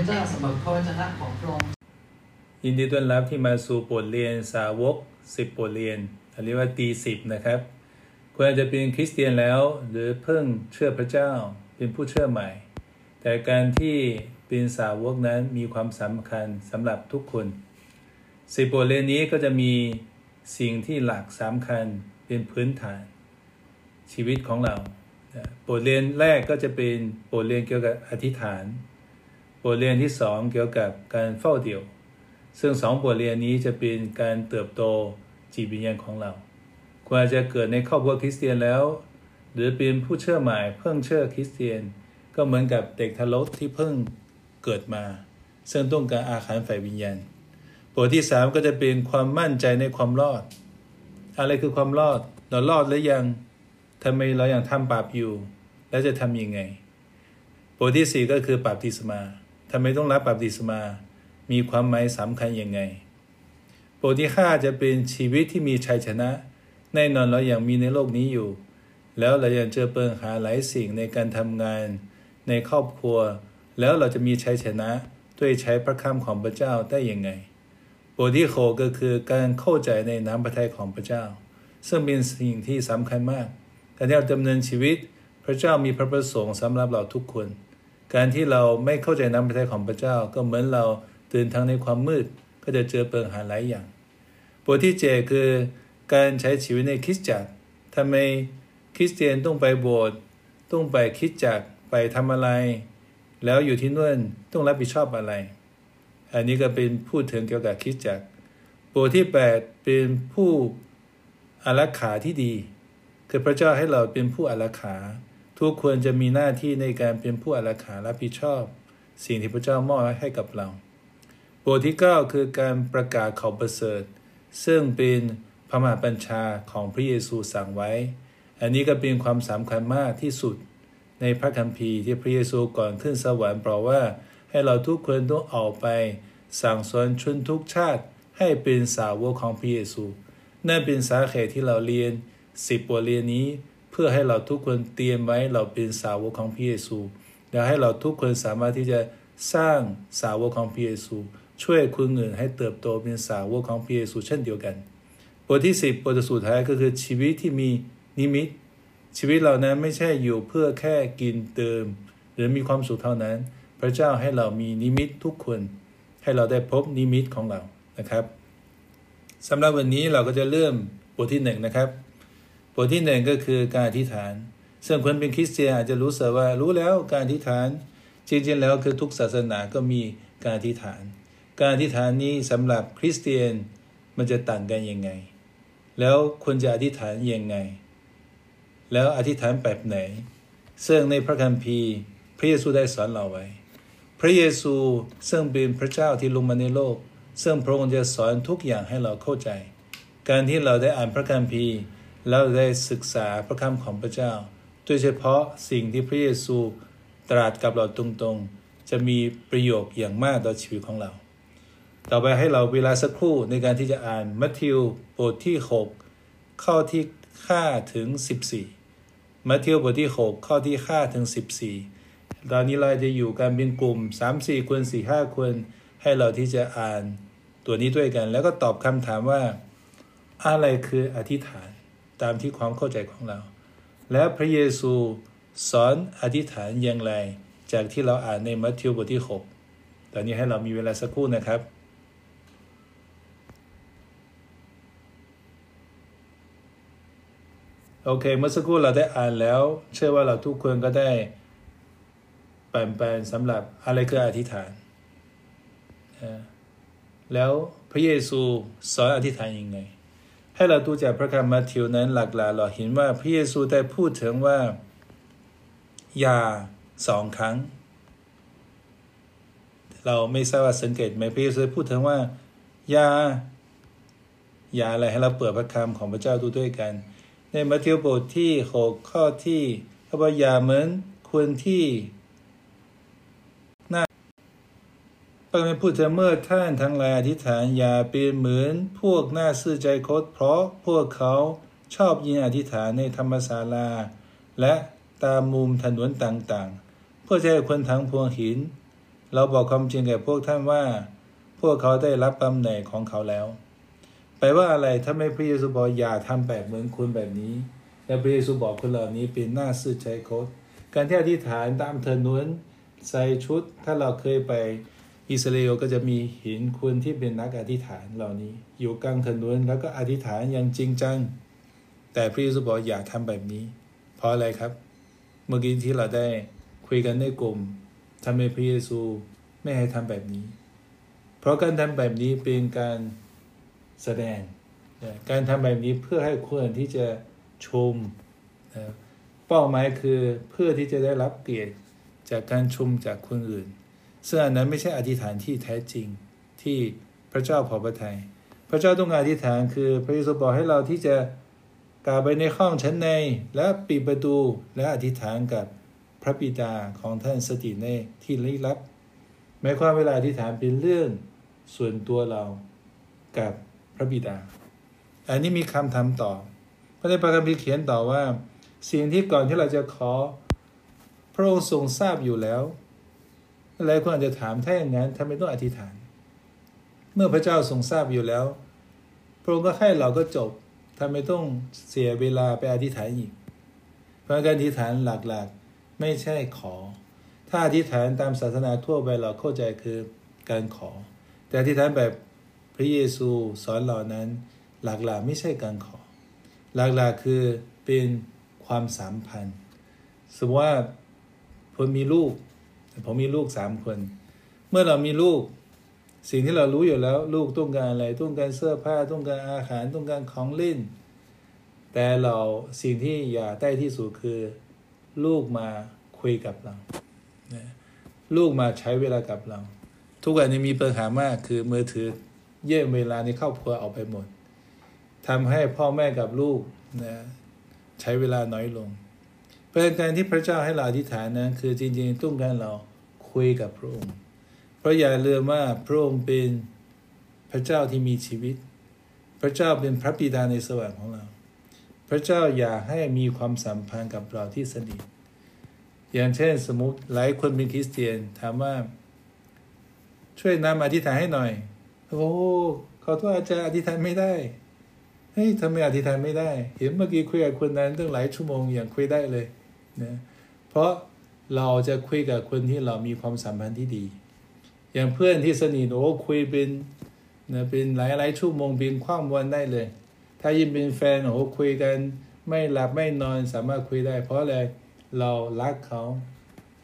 ระเจ้าสำหรับพระวจนะของพระองค์ยินดีต้อนรับที่มาสู่บทเรียนสาวกสิบบทเรียนเรียกว่าตีสิบนะครับคุณอาจจะเป็นคริสเตียนแล้ว หรือเพิ่งเชื่อพระเจ้าเป็นผู้เชื่อใหม่ แต่การที่เป็นสาวกนั้นมีความสำคัญสำหรับทุกคนสิบบทเรียนนี้ก็จะมีสิ่งที่หลักสำคัญเป็นพื้นฐานชีวิตของเราบทเรียนแรกก็จะเป็นบทเรียนเกี่ยวกับอธิษฐาน บทเรียนที่สองเกี่ยวกับการเฝ้าเดี่ยว ซึ่งสองบทเรียนนี้จะเป็นการเติบโตจิตวิญญาณของเราควรจะเกิดในครอบครัวคริสเตียนแล้ว หรือเป็นผู้เชื่อใหม่เพิ่งเชื่อคริสเตียน ก็เหมือนกับเด็กทารกที่เพิ่งเกิดมา ซึ่งต้องการอาหารฝ่ายวิญญาณบทที่สามก็จะเป็นความมั่นใจในความรอด อะไรคือความรอด เรารอดหรือยังทำไมเรายัางทำบาปอยู่ แล้วจะทำยังไงบทที่สี่ก็คือปาปิสมา ทำไมต้องรับบัพติศมา มีความหมายสำคัญยังไงบทที่ห้าจะเป็นชีวิตที่มีชัยชนะ แน่นอนเราอย่างมีในโลกนี้อยู่ แล้วเรายังเจอเปิงหาหลายสิ่งในการทำงาน ในครอบครัว แล้วเราจะมีชัยชนะด้วยใช้พระคำของพระเจ้าได้ยังไงบทที่หกก็คือการเข้าใจในน้ำพระทัยของพระเจ้า ซึ่งเป็นสิ่งที่สำคัญมากการที่เราดำเนินชีวิต พระเจ้ามีพระประสงค์สำหรับเราทุกคน การที่เราไม่เข้าใจน้ำพระทัยของพระเจ้า ก็เหมือนเราเดินทางในความมืดก็จะเจอปัญหาหลายอย่างบทที่เจคือการใช้ชีวิตในคริสตจักรทำไมคริสเตียนต้องไปโบสถ์ต้องไปคริสตจักรไปทำอะไร แล้วอยู่ที่นู่นต้องรับผิดชอบอะไร อันนี้ก็เป็นพูดถึงเกี่ยวกับคริสตจักรบทที่ 8 เป็นผู้อารักขาที่ดี คือพระเจ้าให้เราเป็นผู้อารักขา ทุกคนจะมีหน้าที่ในการเป็นผู้อารักขารับผิดชอบ สิ่งที่พระเจ้ามอบให้กับเรา บทที่ 9 คือการประกาศข่าวประเสริฐ ซึ่งเป็นพระมหาบัญชาของพระเยซูสั่งไว้ อันนี้ก็เป็นความสำคัญมากที่สุด ในพระคัมภีร์ที่พระเยซูก่อนขึ้นสวรรค์บอกว่า ให้เราทุกคนต้องออกไป สั่งสอนชนทุกชาติให้เป็นสาวกของพระเยซูนั่นเป็นสาเหตุที่เราเรียนสิบบทเรียนนี้ เพื่อให้เราทุกคนเตรียมไว้เราเป็นสาวกของพระเยซูและให้เราทุกคนสามารถที่จะสร้างสาวกของพระเยซู ช่วยคนอื่นให้เติบโตเป็นสาวกของพระเยซูเช่นเดียวกันบทที่ 10บทสุดท้ายก็คือชีวิตที่มีนิมิต ชีวิตเรานั้นไม่ใช่อยู่เพื่อแค่กินเติม หรือมีความสุขเท่านั้น พระเจ้าให้เรามีนิมิตทุกคน ให้เราได้พบนิมิตของเรานะครับสำหรับวันนี้เราก็จะเริ่มบทที่หนึ่งนะครับ บทที่หนึ่งก็คือการอธิษฐาน ซึ่งคนเป็นคริสเตียนอาจจะรู้สึกว่ารู้แล้วการอธิษฐาน จริงๆแล้วคือทุกศาสนาก็มีการอธิษฐาน การอธิษฐานนี้สำหรับคริสเตียนมันจะต่างกันยังไง แล้วควรจะอธิษฐานยังไง แล้วอธิษฐานแบบไหน ซึ่งในพระคัมภีร์พระเยซูได้สอนเราไว้ พระเยซูซึ่งเป็นพระเจ้าที่ลงมาในโลก ซึ่งพระองค์จะสอนทุกอย่างให้เราเข้าใจ การที่เราได้อ่านพระคัมภีร์ แล้วได้ศึกษาพระคำของพระเจ้า โดยเฉพาะสิ่งที่พระเยซูตรัสกับเราตรงๆ จะมีประโยชน์อย่างมากต่อชีวิตของเรา ต่อไปให้เราเวลาสักครู่ในการที่จะอ่านมัทธิวบทที่ 6 ข้อที่5ถึง 14 มัทธิวบทที่ 6 ข้อที่5ถึง 14 ตอนนี้เราจะอยู่กันเป็นกลุ่ม 3-4 คน 4-5 คน ให้เราที่จะอ่านตัวนี้ด้วยกัน แล้วก็ตอบคำถามว่า อะไรคืออธิษฐาน ตามที่ความเข้าใจของเรา แล้วพระเยซูสอนอธิษฐานอย่างไร จากที่เราอ่านในมัทธิวบทที่ 6 ตอนนี้ให้เรามีเวลาสักครู่นะครับโอเคเมื่อสักครู่เราได้อ่านแล้ว เชื่อว่าเราทุกคนก็ได้แปลนสำหรับอะไรคืออธิษฐาน แล้วพระเยซูสอนอธิษฐานยังไง ให้เราดูจากพระคำมัทธิวนั้นหลักๆเราเห็นว่าพระเยซูได้พูดถึงว่า อย่าสองครั้ง เราไม่ทราบว่าสังเกตไหมพระเยซูพูดถึงว่า อย่า อย่าอะไรให้เราเปิดพระคำของพระเจ้าดูด้วยกัน ในมัทธิวบทที่หกข้อที่เขาบอกอย่าเหมือนคนที่ พระคัมภีร์พูดถึงเมื่อท่านทั้งหลายอธิษฐานอย่าเป็นเหมือนพวกหน้าซื่อใจคดเพราะพวกเขาชอบยินอธิษฐานในธรรมศาลา และตามมุมถนนต่างๆ เพื่อให้คนทั้งพวงหิน เราบอกความจริงแก่พวกท่านว่า พวกเขาได้รับตำแหน่งของเขาแล้ว แปลว่าอะไรถ้าไม่พระเยซูบอกอย่าทำแบบเหมือนคุณแบบนี้และพระเยซูบอกคนเหล่านี้เป็นหน้าซื่อใจคดการที่อธิษฐานตามถนนใส่ชุดถ้าเราเคยไป อิสราเอลก็จะมีหินคนที่เป็นนักอธิษฐานเหล่านี้ อยู่กลางถนนแล้วก็อธิษฐานอย่างจริงจัง แต่พระเยซูบอกอย่าทำแบบนี้ เพราะอะไรครับ เมื่อกี้ที่เราได้คุยกันในกลุ่มทำไมพระเยซูไม่ให้ทำแบบนี้ เพราะการทำแบบนี้เป็นการแสดง การทำแบบนี้เพื่อให้คนที่จะชมเป้าหมายคือเพื่อที่จะได้รับเกียรติจากการชมจากคนอื่น ซึ่งอันนั้นไม่ใช่อธิษฐานที่แท้จริงที่พระเจ้าพอพระทยัยพระเจ้าต้องการอธิษฐานคือ พระเยซูบอกให้เราที่จะกล่าวไปในห้องชั้นในและปิดประตูและอธิษฐานกับพระบิดาของท่านสติในที่ลี้ลับหมายความเวลาอธิษฐานเป็นเรื่องส่วนตัวเรากับพระบิดา อันนี้มีคำถาต่อพระในพระคัมภีร์เขียนต่อว่า สิ่งที่ก่อนที่เราจะขอ พระองค์ทรงทราบอยู่แล้ว หลายคนอาจจะถามถ้าอย่างนั้นทำไมต้องอธิษฐาน เมื่อพระเจ้าทรงทราบอยู่แล้ว พระองค์ก็ให้เราก็จบทำไมต้องเสียเวลาไปอธิษฐานอีก เพราะการอธิษฐานหลักๆไม่ใช่ขอ ถ้าอธิษฐานตามศาสนาทั่วไปเราเข้าใจคือการขอ แต่อธิษฐานแบบพระเยซูสอนเรานั้นหลักๆไม่ใช่การขอ หลักๆคือเป็นความสัมพันธ์ สมมติว่าผมมีลูก ผมมีลูกสามคน เมื่อเรามีลูก สิ่งที่เรารู้อยู่แล้ว ลูกต้องการอะไรต้องการเสื้อผ้าต้องการอาหารต้องการของเล่น แต่เราสิ่งที่อยากได้ที่สุดคือ ลูกมาคุยกับเราลูกมาใช้เวลากับเรา ทุกวันนี้มีปัญหามากคือมือถือเยี่ยมเวลาในครอบครัวเอาไปหมดทำให้พ่อแม่กับลูกนะใช้เวลาน้อยลง เป็นการที่พระเจ้าให้เราอธิษฐานนั้นคือจริงๆต้องการเราคุยกับพระองค์ เพราะอย่าลืมว่าพระองค์เป็นพระเจ้าที่มีชีวิต พระเจ้าเป็นพระบิดาในสวรรค์ของเรา พระเจ้าอยากให้มีความสัมพันธ์กับเราที่สนิท อย่างเช่นสมมติหลายคนเป็นคริสเตียนถามว่า ช่วยนำอธิษฐานให้หน่อยโอ้ขอโทษอาจารย์อธิษฐานไม่ได้เฮ้ยทำไมอธิษฐานไม่ได้ เห็นเมื่อกี้คุยกับคนนั้นตั้งหลายชั่วโมงอย่างคุยได้เลย นะเพราะเราจะคุยกับคนที่เรามีความสัมพันธ์ที่ดี อย่างเพื่อนที่สนิทโอ้คุยเป็นนะเป็นหลายหลายชั่วโมงเป็นข้ามวันได้เลย ถ้ายิ่งเป็นแฟนโอ้คุยกันไม่หลับไม่นอนสามารถคุยได้ เพราะอะไรเรารักเขา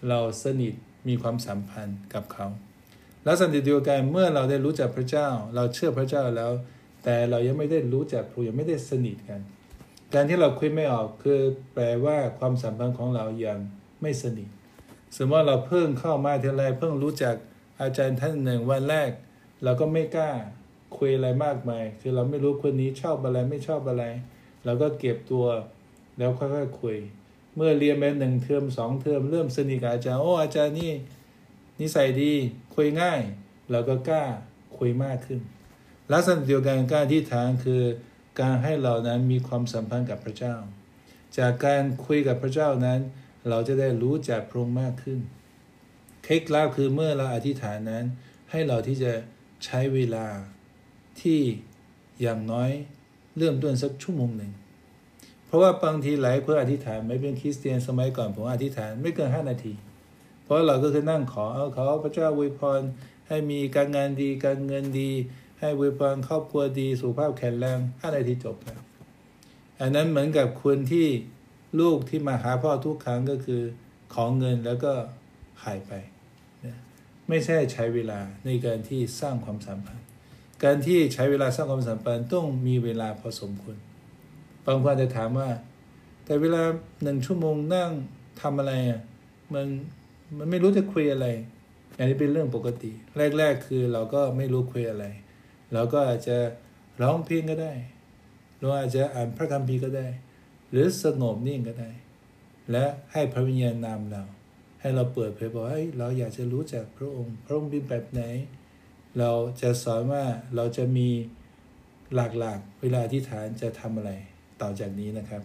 เราสนิทมีความสัมพันธ์กับเขาแล้วสันติเดียวกันเมื่อเราได้รู้จักพระเจ้า เราเชื่อพระเจ้าแล้ว แต่เรายังไม่ได้รู้จักครูยังไม่ได้สนิทกัน การที่เราคุยไม่ออกคือแปลว่าความสัมพันธ์ของเรายังไม่สนิท สมมติว่าเราเพิ่งเข้ามาทีไรเพิ่งรู้จักอาจารย์ท่านหนึ่งวันแรก เราก็ไม่กล้าคุยอะไรมากมาย คือเราไม่รู้คนนี้ชอบอะไรไม่ชอบอะไร เราก็เก็บตัวแล้วค่อยๆคุย เมื่อเรียนไปหนึ่งเทอมสองเทอมเริ่มสนิทกับอาจารย์โอ้อาจารย์นี่นิสัยดีคุยง่าย เราก็กล้าคุยมากขึ้นลักษณะเดียวกันการที่ฐานคือ การให้เรานั้นมีความสัมพันธ์กับพระเจ้า จากการคุยกับพระเจ้านั้น เราจะได้รู้จักพระองค์มากขึ้น เคล็ดลับคือเมื่อเราอธิษฐานนั้น ให้เราที่จะใช้เวลาที่อย่างน้อยเริ่มต้นสักชั่วโมงหนึ่ง เพราะว่าบางทีหลายคนอธิษฐานไม่เป็นคริสเตียนสมัยก่อนผมอธิษฐานไม่เกินห้านาที เพราะเราก็คือนั่งขอเอาขอพระเจ้าอวยพรให้มีการงานดีการเงินดี ให้อวยพรครอบครัวดีสุขภาพแข็งแรงห้านาทีจบแล้วอันนั้นเหมือนกับคนที่ลูกที่มาหาพ่อทุกครั้งก็คือของเงินแล้วก็หายไปไม่ใช่ใช้เวลาในการที่สร้างความสัมพันธ์ การที่ใช้เวลาสร้างความสัมพันธ์ต้องมีเวลาพอสมควรบางคนจะถามว่า แต่เวลาหนึ่งชั่วโมงนั่งทำอะไรอะมันมันไม่รู้จะคุยอะไร อันนี้เป็นเรื่องปกติ แรก ๆ คือเราก็ไม่รู้คุยอะไร เราก็อาจจะร้องเพลงก็ได้เราอาจจะอ่านพระคัมภีร์ก็ได้ หรือสงบนิ่งก็ได้ และให้พระวิญญาณนำเรา ให้เราเปิดเผยบอกให้เราอยากจะรู้จักพระองค์ พระองค์เป็นแบบไหน เราจะสอนว่าเราจะมีหลักๆ เวลาที่ฐานจะทำอะไรต่อจากนี้นะครับ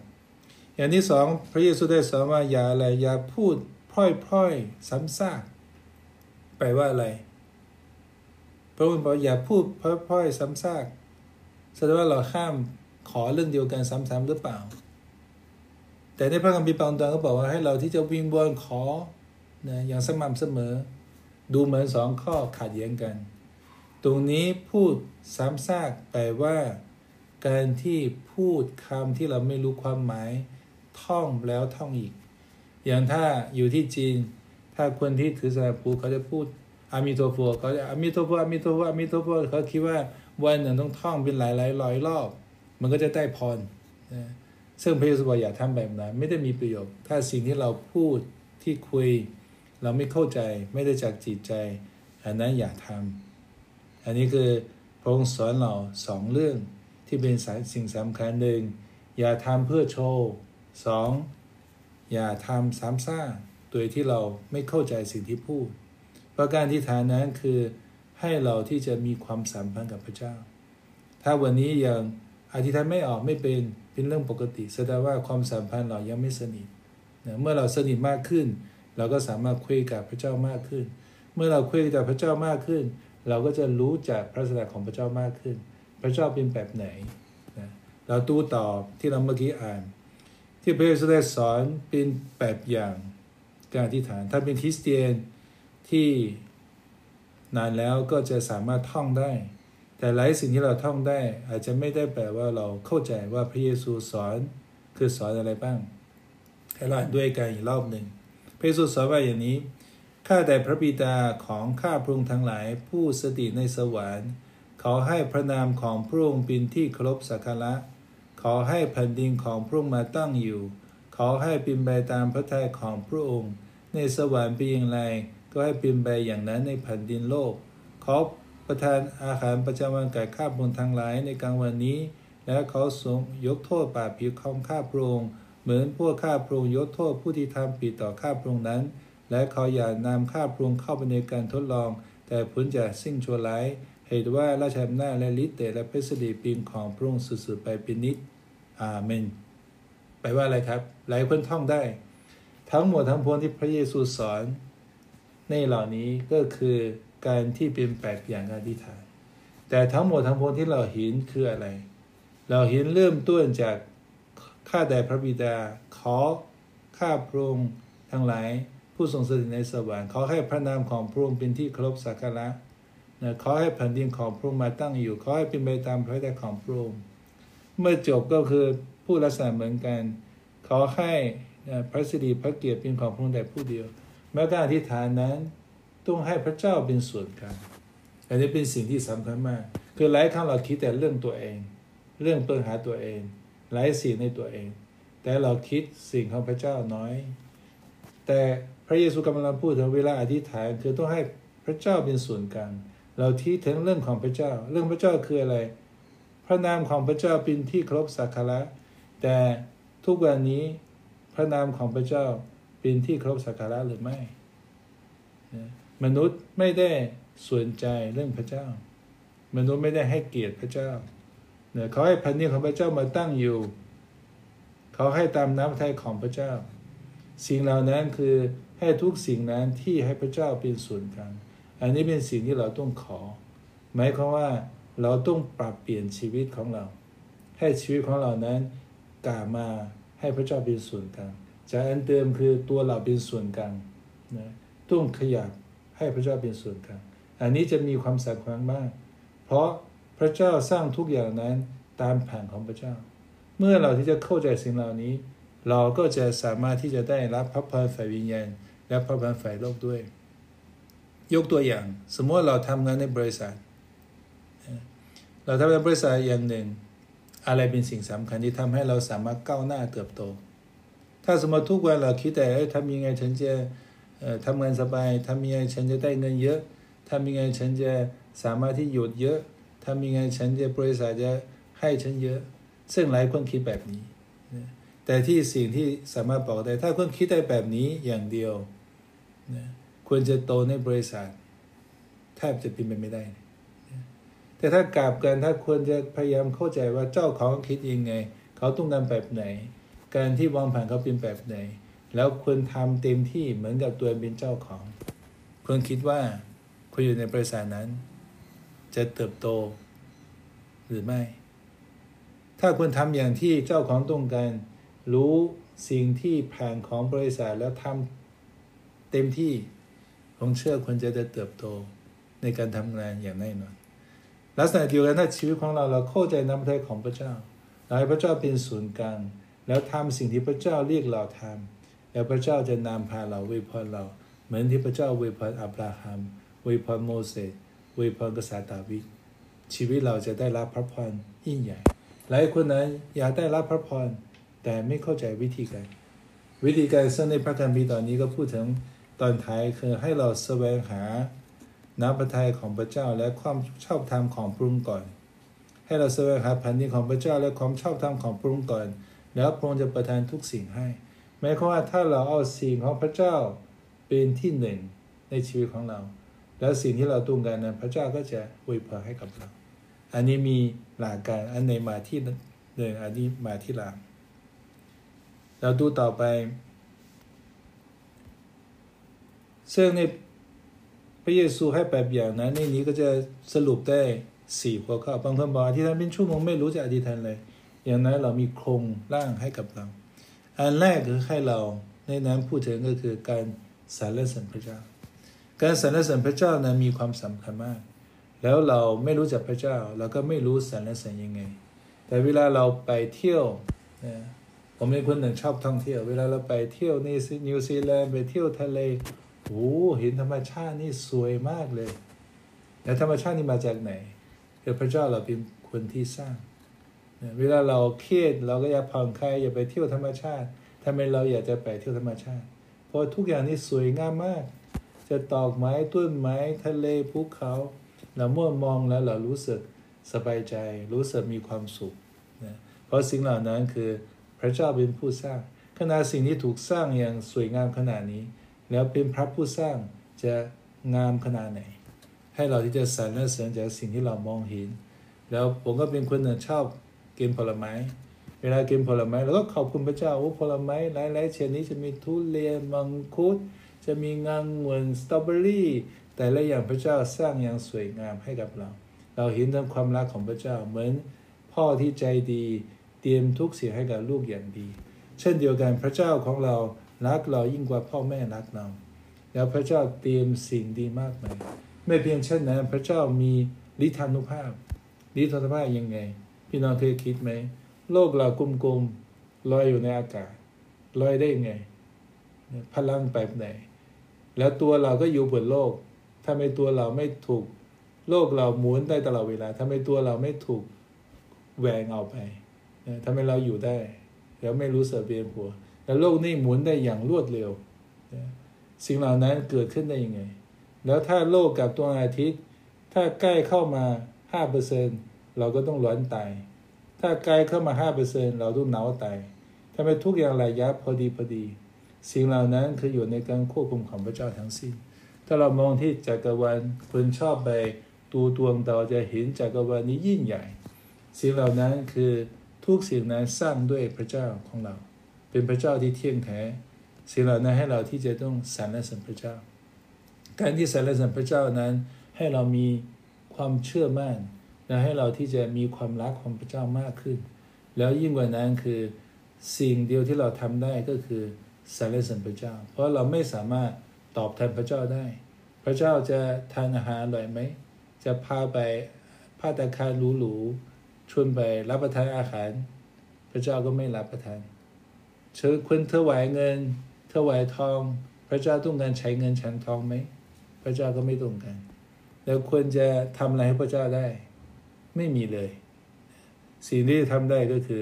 อย่างที่สองพระเยซูได้สอนว่าอย่าอะไรอย่าพูดพร่อยๆซ้ำซากแปลว่าอะไร พระองค์บอกอย่าพูดพร่อยๆซ้ำซากแสดงว่าเราข้ามขอเรื่องเดียวกันซ้ำๆหรือเปล่า แต่ในพระคัมภีร์บางตอนก็บอกว่าให้เราที่จะวิงวอนขอนะอย่างสม่ำเสมอ ดูเหมือนสองข้อขัดแย้งกัน ตรงนี้พูดซ้ำซากแปลว่า การที่พูดคำที่เราไม่รู้ความหมาย ท่องแล้วท่องอีก อย่างถ้าอยู่ที่จีน ถ้าคนที่ถือศาสนาพุทธเขาจะพูด อามิโตโฟเขาจะอามิโตโฟอามิโตโฟอามิโตโฟเขาคิดว่าวันหนึ่งต้องท่องเป็นหลายหลายร้อยรอบ มันก็จะได้พรซึ่งพระเยซูบอกอย่าทำแบบนั้น ไม่ได้มีประโยชน์ ถ้าสิ่งที่เราพูดที่คุย เราไม่เข้าใจไม่ได้จากจิตใจ อันนั้นอย่าทำอันนี้คือพระองค์สอนเราสองเรื่องที่เป็นสายสิ่งสำคัญหนึ่งอย่าทำเพื่อโชว์สองอย่าทำซ้ำซากโดยที่เราไม่เข้าใจสิ่งที่พูด ประการที่ฐานนั้นคือให้เราที่จะมีความสัมพันธ์กับพระเจ้า ถ้าวันนี้ยังอธิษฐานไม่ออกไม่เป็นเป็นเรื่องปกติ แสดงว่าความสัมพันธ์เรายังไม่สนิทนะเมื่อเราสนิทมากขึ้น เราก็สามารถคุยกับพระเจ้ามากขึ้น เมื่อเราคุยกับพระเจ้ามากขึ้น เราก็จะรู้จักพระลักษณะของพระเจ้ามากขึ้น พระเจ้าเป็นแบบไหนนะเราตู้ตอบที่เราเมื่อกี้อ่าน ที่พระเยซูได้สอนเป็นแบบอย่างการอธิษฐานถ้าเป็นคริสเตียน ที่นานแล้วก็จะสามารถท่องได้ แต่หลายสิ่งที่เราท่องได้ อาจจะไม่ได้แปลว่าเราเข้าใจว่าพระเยซูสอนคือสอนอะไรบ้างให้เราอ่านด้วยกันอีกรอบหนึ่งพระเยซูสอนว่าอย่างนี้ข้าแต่พระบิดาของข้าพระองค์ทั้งหลายผู้สถิตในสวรรค์ขอให้พระนามของพระองค์เป็นที่เคารพสักการะ ขอให้แผ่นดินของพระองค์มาตั้งอยู่ ขอให้เป็นไปตามพระทัยของพระองค์ ในสวรรค์เป็นอย่างไร ก็ให้เป็นไปอย่างนั้นในแผ่นดินโลก ขอประทานอาหารประจำวันแก่ข้าพระองทั้งหลายในกลางวันนี้ และขอทรงยกโทษบาปผิดของข้าพระองค์เหมือนพวกข้าพระองค์ยกโทษผู้ที่ทำผิดต่อข้าพระองค์นั้น และเขาอย่านำข้าพระองค์เข้าไปในการทดลอง แต่ผลจากสิ่งชั่วร้ายเหตุว่าราชอำนาจและฤทธิ์เดชและพระสิริปีนของพระองค์สุดๆไปเป็นนิจอาเมนแปลว่าอะไรครับ หลายคนท่องได้ ทั้งหมดทั้งปวงที่พระเยซูสอน ในเหล่านี้ก็คือการที่เป็นแบบอย่างการอธิษฐาน แต่ทั้งหมดทั้งปวงที่เราเห็นคืออะไร เราเห็นเริ่มต้นจากข้าแต่พระบิดา ขอข้าพระองค์ทั้งหลายผู้ทรงสถิตในสวรรค์ขอให้พระนามของพระองค์เป็นที่เคารพสักการะนะขอให้แผ่นดินของพระองค์มาตั้งอยู่ขอให้เป็นไปตามพระทัยของพระองค์เมื่อจบก็คือผู้ลักษณะเหมือนกัน ขอให้พระสิริพระเกียรติเป็นของพระองค์แต่ผู้เดียว แม้การอธิษฐานนั้นต้องให้พระเจ้าเป็นส่วนกลางอันนี้เป็นสิ่งที่สำคัญมาก คือหลายครั้งเราคิดแต่เรื่องตัวเอง เรื่องปัญหาตัวเอง หลายสิ่งในตัวเอง แต่เราคิดสิ่งของพระเจ้าน้อย แต่พระเยซูกำลังพูดถึงเวลาอธิษฐานคือต้องให้พระเจ้าเป็นส่วนกลางเราที่ถึงเรื่องของพระเจ้า เรื่องพระเจ้าคืออะไร พระนามของพระเจ้าเป็นที่เคารพสักการะแต่ทุกวันนี้พระนามของพระเจ้า เป็นที่เคารพสักการะหรือไม่ มนุษย์ไม่ได้สนใจเรื่องพระเจ้า มนุษย์ไม่ได้ให้เกียรติพระเจ้าเนี่ยเขาให้พันนี้ของพระเจ้ามาตั้งอยู่ เขาให้ตามน้ำพระทัยของพระเจ้า สิ่งเหล่านั้นคือให้ทุกสิ่งนั้นที่ให้พระเจ้าเป็นส่วนกลางอันนี้เป็นสิ่งที่เราต้องขอ หมายความว่าเราต้องปรับเปลี่ยนชีวิตของเรา ให้ชีวิตของเรานั้นกลับมาให้พระเจ้าเป็นส่วนกลาง จากอันเดิมคือตัวเราเป็นส่วนกลางนะต้องขยับให้พระเจ้าเป็นส่วนกลาง อันนี้จะมีความสำคัญมาก เพราะพระเจ้าสร้างทุกอย่างนั้นตามแผนของพระเจ้า เมื่อเราที่จะเข้าใจสิ่งเหล่านี้ เราก็จะสามารถที่จะได้รับพระพรฝ่ายวิญญาณ และพระพรฝ่ายโลกด้วย ยกตัวอย่าง สมมติเราทำงานในบริษัท เราทำในบริษัทอย่างหนึ่ง อะไรเป็นสิ่งสำคัญที่ทำให้เราสามารถก้าวหน้าเติบโต ถ้าสมมติทุกวันเราคิดแต่ทำยังไงฉันจะทำงานสบายทำยังไงฉันจะได้เงินเยอะทำยังไงฉันจะสามารถที่หยุดเยอะทำยังไงฉันจะบริษัทจะให้ฉันเยอะ ซึ่งหลายคนคิดแบบนี้ แต่ที่สิ่งที่สามารถบอกได้ ถ้าคนคิดได้แบบนี้อย่างเดียวควรจะโตในบริษัทแทบจะเป็นไปไม่ได้แต่ถ้ากลับกันถ้าควรจะพยายามเข้าใจว่าเจ้าของคิดยังไง เขาต้องการแบบไหน การที่วางแผนเขาเป็นแบบไหน แล้วควรทำเต็มที่เหมือนกับตัวเป็นเจ้าของควรคิดว่าคุณอยู่ในบริษัทนั้น จะเติบโต หรือไม่ ถ้าคุณทำอย่างที่เจ้าของต้องการ รู้สิ่งที่ผ่านของบริษัทแล้วทำเต็มที่ผมเชื่อคุณจะได้เติบโตในการทำงานอย่างแน่นอนลักษณะเดียวกันถ้าชีวิตของเราเราเข้าใจน้ำพระทัยของพระเจ้าเราให้พระเจ้าเป็นศูนย์กลาง แล้วทำสิ่งที่พระเจ้าเรียกเราทำแล้วพระเจ้าจะนำพาเราเวยพรเรา เหมือนที่พระเจ้าเวยพรอับราฮัมเวยพรโมเสสเวยพรกษัตริย์ดาวิดชีวิตเราจะได้รับพระพรยิ่งใหญ่ หลายคนนั้นอยากได้รับพระพรแต่ไม่เข้าใจวิธีการ วิธีการซึ่งในพระคัมภีร์ตอนนี้ก็พูดถึงตอนท้ายคือให้เราแสวงหาน้ำพระทัยของพระเจ้าและความชอบธรรมของพระองค์ก่อน ให้เราแสวงหาแผนดินของพระเจ้าและความชอบธรรมของพระองค์ก่อน แล้วพระองค์จะประทานทุกสิ่งให้หมายความว่าถ้าเราเอาสิ่งของพระเจ้าเป็นที่หนึ่งในชีวิตของเรา แล้วสิ่งที่เราต้องการนั้นพระเจ้าก็จะอวยพรให้กับเรา อันนี้มีหลักการอันในมาที่หนึ่งอันนี้มาที่หลังเราดูต่อไป ซึ่งในพระเยซูให้แบบอย่างนั้นในนี้ก็จะสรุปได้สี่หัวข้อบางคนบอกอธิษฐานเป็นชั่วโมงไม่รู้จะอธิษฐานเลย อย่างนั้นเรามีโครงร่างให้กับเรา อันแรกคือให้เราในนั้นพูดถึงก็คือการสรรเสริญพระเจ้า การสรรเสริญพระเจ้านั้นมีความสำคัญมาก แล้วเราไม่รู้จักพระเจ้า เราก็ไม่รู้สรรเสริญยังไง แต่เวลาเราไปเที่ยวนะผมเป็นคนหนึ่งชอบท่องเที่ยว เวลาเราไปเที่ยวนี่นิวซีแลนด์ไปเที่ยวทะเลโอ้เห็นธรรมชาตินี่สวยมากเลย แล้วธรรมชาตินี่มาจากไหนคือพระเจ้าเราเป็นคนที่สร้าง เวลาเราเครียดเราก็อยากผ่อนคลายอยากไปเที่ยวธรรมชาติทำไมเราอยากจะไปเที่ยวธรรมชาติ เพราะทุกอย่างนี่สวยงามมาก จะตอกไม้ต้นไม้ทะเลภูเขาเราเมื่อมองแล้วเรารู้สึกสบายใจ รู้สึกมีความสุขนะเพราะสิ่งเหล่านั้นคือพระเจ้าเป็นผู้สร้างขณะสิ่งที่ถูกสร้างอย่างสวยงามขนาดนี้ แล้วเป็นพระผู้สร้างจะงามขนาดไหน ให้เราที่จะสรรเสริญจากสิ่งที่เรามองเห็น แล้วผมก็เป็นคนหนึ่งชอบ กินผลไม้ เวลากินผลไม้เราก็ขอบคุณพระเจ้าโอ้ผลไม้หลายๆชนิดจะมีทุเรียนมังคุดจะมีงางวนสตรอเบอรี่แต่ละอย่างพระเจ้าสร้างอย่างสวยงามให้กับเรา เราเห็นถึงความรักของพระเจ้าเหมือนพ่อที่ใจดีเตรียมทุกสิ่งให้กับลูกอย่างดี เช่นเดียวกันพระเจ้าของเรารักเรายิ่งกว่าพ่อแม่รักเรา แล้วพระเจ้าเตรียมสิ่งดีมากมายไม่เพียงเช่นนั้นพระเจ้ามีฤทธานุภาพฤทธานุภาพยังไง พี่น้องเคยคิดไหม โลกเรากลมๆลอยอยู่ในอากาศลอยได้ยังไง พลังแบบไหน แล้วตัวเราก็อยู่บนโลก ถ้าไม่ตัวเราไม่ถูก โลกเราหมุนได้ตลอดเวลา ถ้าไม่ตัวเราไม่ถูกแหวงเอาไปทำให้เราอยู่ได้ แล้วไม่รู้สึกเบียนหัว แล้วโลกนี้หมุนได้อย่างรวดเร็ว สิ่งเหล่านั้นเกิดขึ้นได้ยังไง แล้วถ้าโลกกับตัวอาทิตย์ ถ้าใกล้เข้ามาห้าเปอร์เซ็น เราก็ต้องร้อนตาย ถ้าใกลเข้ามาห้าเปอร์เซ็นเราต้องหนาวตายทำไมทุกอย่างระยะพอดีพอดี สิ่งเหล่านั้นคืออยู่ในการควบคุมของพระเจ้าทั้งสิ้น ถ้าเรามองที่จักรวาลคนชอบไปตูดวงดาวจะเห็นจักรวาลนี้ยิ่งใหญ่ สิ่งเหล่านั้นคือทุกสิ่งนั้นสร้างด้วยพระเจ้าของเรา เป็นพระเจ้าที่เที่ยงแท้สิ่งเหล่านั้นให้เราที่จะต้องสรรเสริญพระเจ้า การที่สรรเสริญพระเจ้านั้นให้เรามีความเชื่อมั่น และให้เราที่จะมีความรักของพระเจ้ามากขึ้น แล้วยิ่งกว่านั้นคือสิ่งเดียวที่เราทำได้ก็คือสรรเสริญพระเจ้า เพราะเราไม่สามารถตอบแทนพระเจ้าได้ พระเจ้าจะทานอาหารอร่อยไหม จะพาไปพาตาคารหรูๆชวนไปรับประทานอาหาร พระเจ้าก็ไม่รับประทานเชิญคนถวายเงินถวายทอง พระเจ้าต้องการใช้เงินฉันทองไหม พระเจ้าก็ไม่ต้องการแล้วควรจะทำอะไรให้พระเจ้าได้ ไม่มีเลย สิ่งที่ทำได้ก็คือ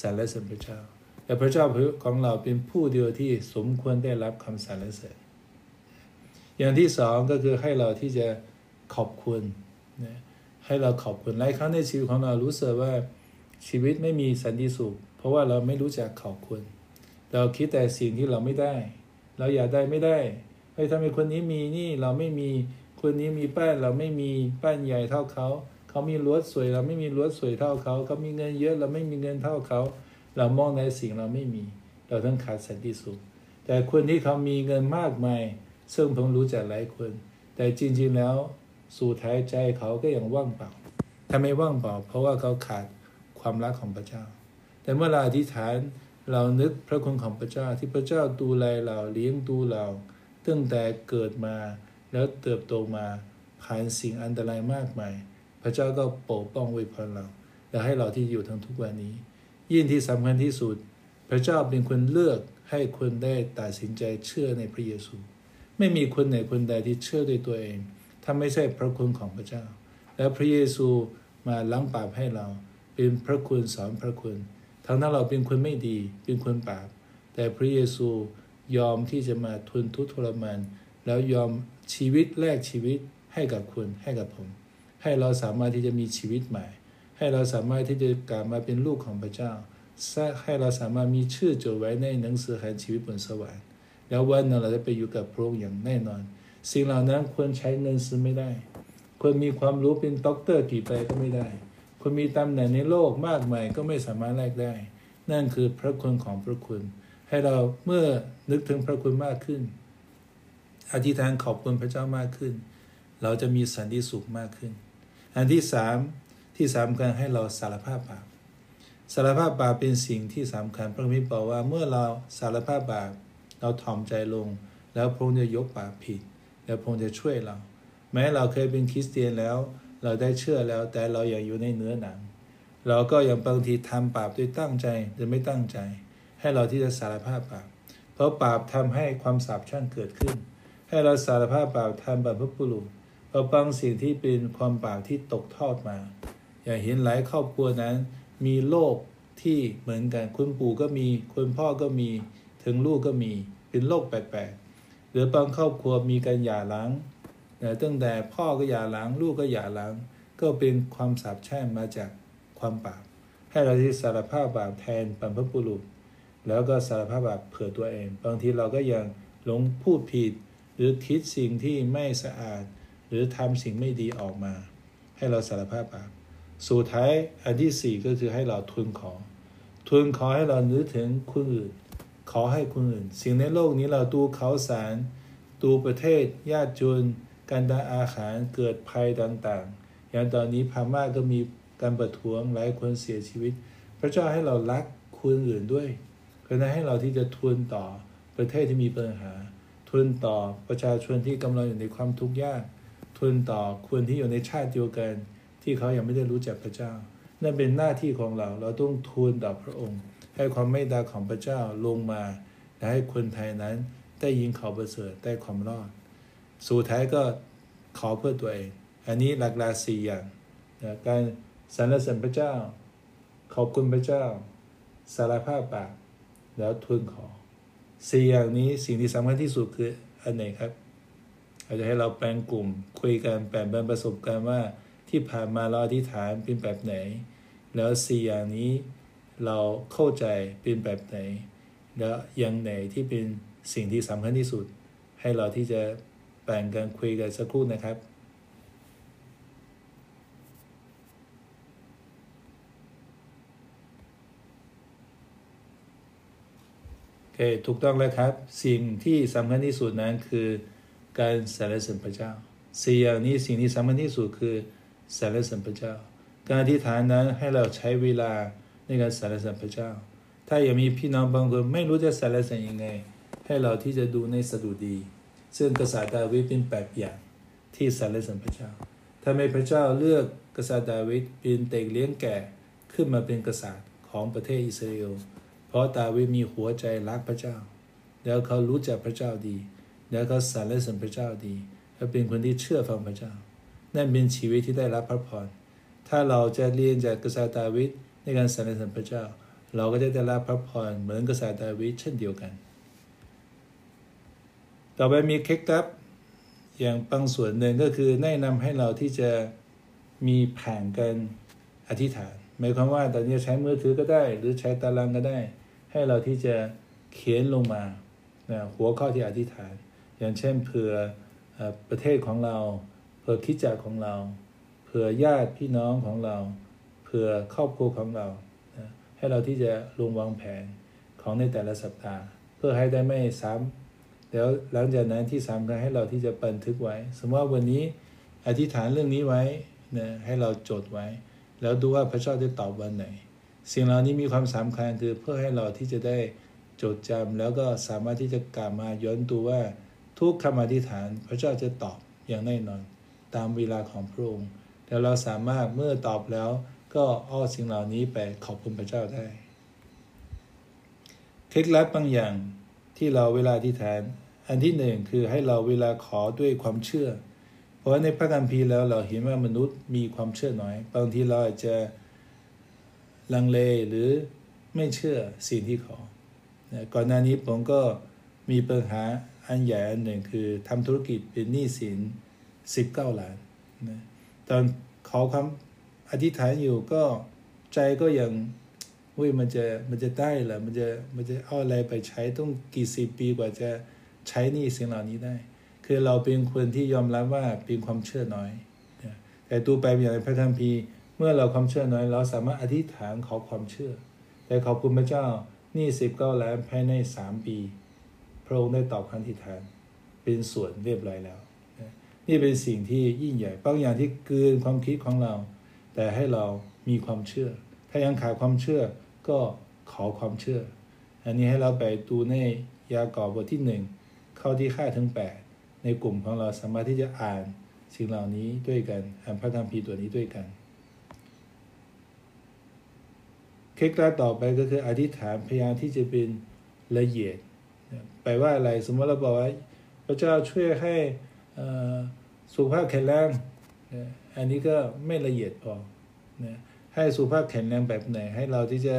สรรเสริญพระเจ้า แต่พระเจ้าของเราเป็นผู้เดียวที่สมควรได้รับคำสรรเสริญอย่างที่สองก็คือให้เราที่จะขอบคุณนะให้เราขอบคุณหลายครั้งในชีวิตของเรารู้สึกว่าชีวิตไม่มีสันติสุข เพราะว่าเราไม่รู้จักขอบคุณ เราคิดแต่สิ่งที่เราไม่ได้ เราอยากได้ไม่ได้เฮ้ยทำไมคนนี้มีนี่เราไม่มีคนนี้มีแป้นเราไม่มีแป้นใหญ่เท่าเขา เขามีรถสวย เราไม่มีรถสวยเท่าเขาเขามีเงินเยอะ เราไม่มีเงินเท่าเขา เรามองในสิ่งเราไม่มี เราต้องขาดสันติสุข แต่คนที่เขามีเงินมากมาย ซึ่งผมรู้จักหลายคน แต่จริง ๆแล้วสู่ท้ายใจเขาก็ยังว่างเปล่าทำไมว่างเปล่า เพราะว่าเขาขาดความรักของพระเจ้า แต่เมื่อเราอธิษฐานเรานึกพระคุณของพระเจ้าที่พระเจ้าดูแลเราเลี้ยงดูเราตั้งแต่เกิดมาแล้วเติบโตมาผ่านสิ่งอันตรายมากมาย ระเจ้าก็ปกป้องไว้พรเรา และให้เราที่อยู่ทั้งทุกวันนี้ ยิ่งที่สำคัญที่สุด พระเจ้าเป็นคนเลือกให้คนได้ตัดสินใจเชื่อในพระเยซู ไม่มีคนไหนคนใดที่เชื่อด้วยตัวเองถ้าไม่ใช่พระคุณของพระเจ้า และพระเยซูมาล้างบาปให้เรา เป็นพระคุณสอนพระคุณทั้งนั้นเราเป็นคนไม่ดี เป็นคนบาป แต่พระเยซูยอมที่จะมาทนทุกข์ทรมานแล้วยอมชีวิตแลกชีวิตให้กับคุณให้กับผม ให้เราสามารถที่จะมีชีวิตใหม่ ให้เราสามารถที่จะกลับมาเป็นลูกของพระเจ้า ให้เราสามารถมีชื่อจดไว้ในหนังสือแห่งชีวิตบนสวรรค์ แล้ววันนั้นเราจะไปอยู่กับพระองค์อย่างแน่นอน สิ่งเหล่านั้นควรใช้เงินซื้อไม่ได้ ควรมีความรู้เป็นด็อกเตอร์กี่ไปก็ไม่ได้ ควรมีตำแหน่งในโลกมากมายก็ไม่สามารถแลกได้ นั่นคือพระคุณของพระคุณ ให้เราเมื่อนึกถึงพระคุณมากขึ้น อธิษฐานขอบคุณพระเจ้ามากขึ้น เราจะมีสันติสุขมากขึ้น อันที่สามที่สำคัญให้เราสารภาพบาปสารภาพบาปเป็นสิ่งที่สำคัญพระมภีร์บอกว่าเมื่อเราสารภาพบาปเราถ่อมใจลง แล้วพระองค์จะยกบาปผิด แล้วพระองค์จะช่วยเรา แม้เราเคยเป็นคริสเตียนแล้ว เราได้เชื่อแล้วแต่เราอยังอยู่ในเนื้อหนัง เราก็ยังบางทีทำบาปด้วยตั้งใจหรือไม่ตั้งใจ ให้เราที่จะสารภาพบาปเพราะบาปทำให้ความสาปชั่นเกิดขึ้น ให้เราสารภาพบาปทำบาปพระปุรุษ เราะบางสิ่งที่เป็นความบาปที่ตกทอดมา อย่าเห็นหลายครอบครัวนั้น มีโรคที่เหมือนกันคุณปู่ก็มีคุณพ่อก็มีถึงลูกก็มีเป็นโรคแปลกๆหรือบางครอบครัวมีการหย่าร้างตั้งแต่พ่อก็หย่าร้างลูกก็หย่าร้าง ก็เป็นความสาปแช่งมาจากความบาปให้เราที่สารภาพบาปแทนบรรพบุรุษ แล้วก็สารภาพบาปเผื่อตัวเอง บางทีเราก็ยังหลงพูดผิด หรือคิดสิ่งที่ไม่สะอาด หรือทำสิ่งไม่ดีออกมา ให้เราสารภาพบาปสุดท้ายอันที่สี่ก็คือให้เราทุนขอ ทุนขอให้เรานึกถึงคนอื่น ขอให้คนอื่น สิ่งในโลกนี้เราดูเขาสารดูประเทศญาติจนการดาอาหารเกิดภัยต่างๆ อย่างตอนนี้พม่าก็มีการประท้วงหลายคนเสียชีวิต พระเจ้าให้เรารักคนอื่นด้วยเพื่อให้เราที่จะทุนต่อประเทศที่มีปัญหาทุนต่อประชาชนที่กำลังอยู่ในความทุกข์ยาก ทุนต่อคนที่อยู่ในชาติเดียวกัน ที่เขายังไม่ได้รู้จักพระเจ้า นั่นเป็นหน้าที่ของเรา เราต้องทูลต่อพระองค์ ให้ความเมตตาของพระเจ้าลงมาและให้คนไทยนั้นได้ยินข่าวประเสริฐได้ความรอด สุดท้ายก็ขอเพื่อตัวเอง อันนี้หลักลาสี่อย่างนะการสรรเสริญพระเจ้า ขอบคุณพระเจ้า สารภาพบาปแล้วทูลขอสี่อย่างนี้สิ่งที่สำคัญที่สุดคืออันไหนครับ อาจจะให้เราแปลงกลุ่มคุยกันแบ่งปันประสบการณ์ว่าที่ผ่านมาเราอธิษฐานเป็นแบบไหน แล้วสี่อย่างนี้เราเข้าใจเป็นแบบไหน แล้วอย่างไหนที่เป็นสิ่งที่สำคัญที่สุด ให้เราที่จะแบ่งกันคุยกันสักครู่นะครับโอเคถูกต้องแล้วครับ สิ่งที่สำคัญที่สุดนั้นคือ การสรรเสริญพระเจ้าสี่อย่างนี้สิ่งที่สำคัญที่สุดคือสรรเสริญพระเจ้า การอธิษฐานนั้นให้เราใช้เวลาในการสรรเสริญพระเจ้า ถ้ายังมีพี่น้องบางคนไม่รู้จะสรรเสริญยังไง ให้เราที่จะดูในสดุดี ซึ่งกษัตริย์ดาวิดเป็นแบบอย่างที่สรรเสริญพระเจ้าทำไมพระเจ้าเลือกกษัตริย์ดาวิดเป็นเด็กเลี้ยงแก่ขึ้นมาเป็นกษัตริย์ของประเทศอิสราเอล เพราะดาวิดมีหัวใจรักพระเจ้า แล้วเขารู้จักพระเจ้าดี แล้วเขาสรรเสริญพระเจ้าดี และเป็นคนที่เชื่อฟังพระเจ้า นั่นเป็นชีวิตที่ได้รับพระพร ถ้าเราจะเรียนจากกษัตริย์ดาวิดในการสรรเสริญพระเจ้า เราก็จะได้รับพระพรเหมือนกษัตริย์ดาวิดเช่นเดียวกัน ต่อไปมีเคล็ดลับอย่างบางส่วนหนึ่งก็คือแนะนำให้เราที่จะมีแผนกันอธิษฐานหมายความว่าตอนนี้ใช้มือถือก็ได้ หรือใช้ตารางก็ได้ ให้เราที่จะเขียนลงมาหัวข้อที่อธิษฐาน อย่างเช่นเผื่อประเทศของเรา เผื่อคิดจักของเรา เผื่อญาติพี่น้องของเรา เผื่อครอบครัวของเรา ให้เราที่จะลงวางแผนของในแต่ละสัปดาห์ เพื่อให้ได้ไม่ซ้ำแล้วหลังจากนั้นที่สำคัญให้เราที่จะบันทึกไว้ สมมติว่าวันนี้อธิษฐานเรื่องนี้ไว้นะให้เราจดไว้ แล้วดูว่าพระเจ้าจะตอบวันไหน สิ่งเหล่านี้มีความสำคัญคือเพื่อให้เราที่จะได้จดจำแล้วก็สามารถที่จะกลับมาย้อนดูว่า ทุกคำอธิษฐาน พระเจ้าจะตอบอย่างแน่นอน ตามเวลาของพระองค์แล้วเราสามารถเมื่อตอบแล้วก็อ้อสิ่งเหล่านี้ไปขอบคุณพระเจ้าได้เคล็ดลับบางอย่างที่เราเวลาอธิษฐาน อันที่หนึ่งคือให้เราเวลาขอด้วยความเชื่อ เพราะในพระคัมภีร์แล้วเราเห็นว่ามนุษย์มีความเชื่อน้อย บางทีเราอาจจะลังเลหรือไม่เชื่อสิ่งที่ขอ ก่อนหน้านี้ผมก็มีปัญหา อันใหญ่อันหนึ่งคือทำธุรกิจเป็นหนี้สินสิบเก้าล้านนะตอนขอคำอธิษฐานอยู่ก็ใจก็ยังเว้ยมันจะมันจะได้เหรอมันจะมันจะเอาอะไรไปใช้ต้องกี่สิบปีกว่าจะใช้หนี้สิ่งเหล่านี้ได้ คือเราเป็นคนที่ยอมรับว่าเป็นความเชื่อน้อยนะแต่ตัวไปอย่างในพระธรรมพีเมื่อเราความเชื่อน้อย เราสามารถอธิษฐานขอความเชื่อ แต่ขอบคุณพระเจ้านี่สิบเก้าล้านภายในสามปี พระองค์ได้ตอบคำอธิฐานเป็นส่วนเรียบร้อยแล้ว นี่เป็นสิ่งที่ยิ่งใหญ่บางอย่างที่เกินความคิดของเรา แต่ให้เรามีความเชื่อ ถ้ายังขาดความเชื่อก็ขอความเชื่อ อันนี้ให้เราไปดูในยากอบบทที่หนึ่งข้าที่ค่าถึงแปดในกลุ่มของเราสามารถที่จะอ่านสิ่งเหล่านี้ด้วยกันอ่านพระคัมภีตัวนี้ด้วยกันเคล็ดลับต่อไปก็คืออธิษฐานพยายามที่จะเป็นละเอียด แปลว่าอะไร สมมติเราบอกว่าพระเจ้าช่วยให้สุขภาพแข็งแรงอันนี้ก็ไม่ละเอียดพอให้สุขภาพแข็งแรงแบบไหน ให้เราที่จะ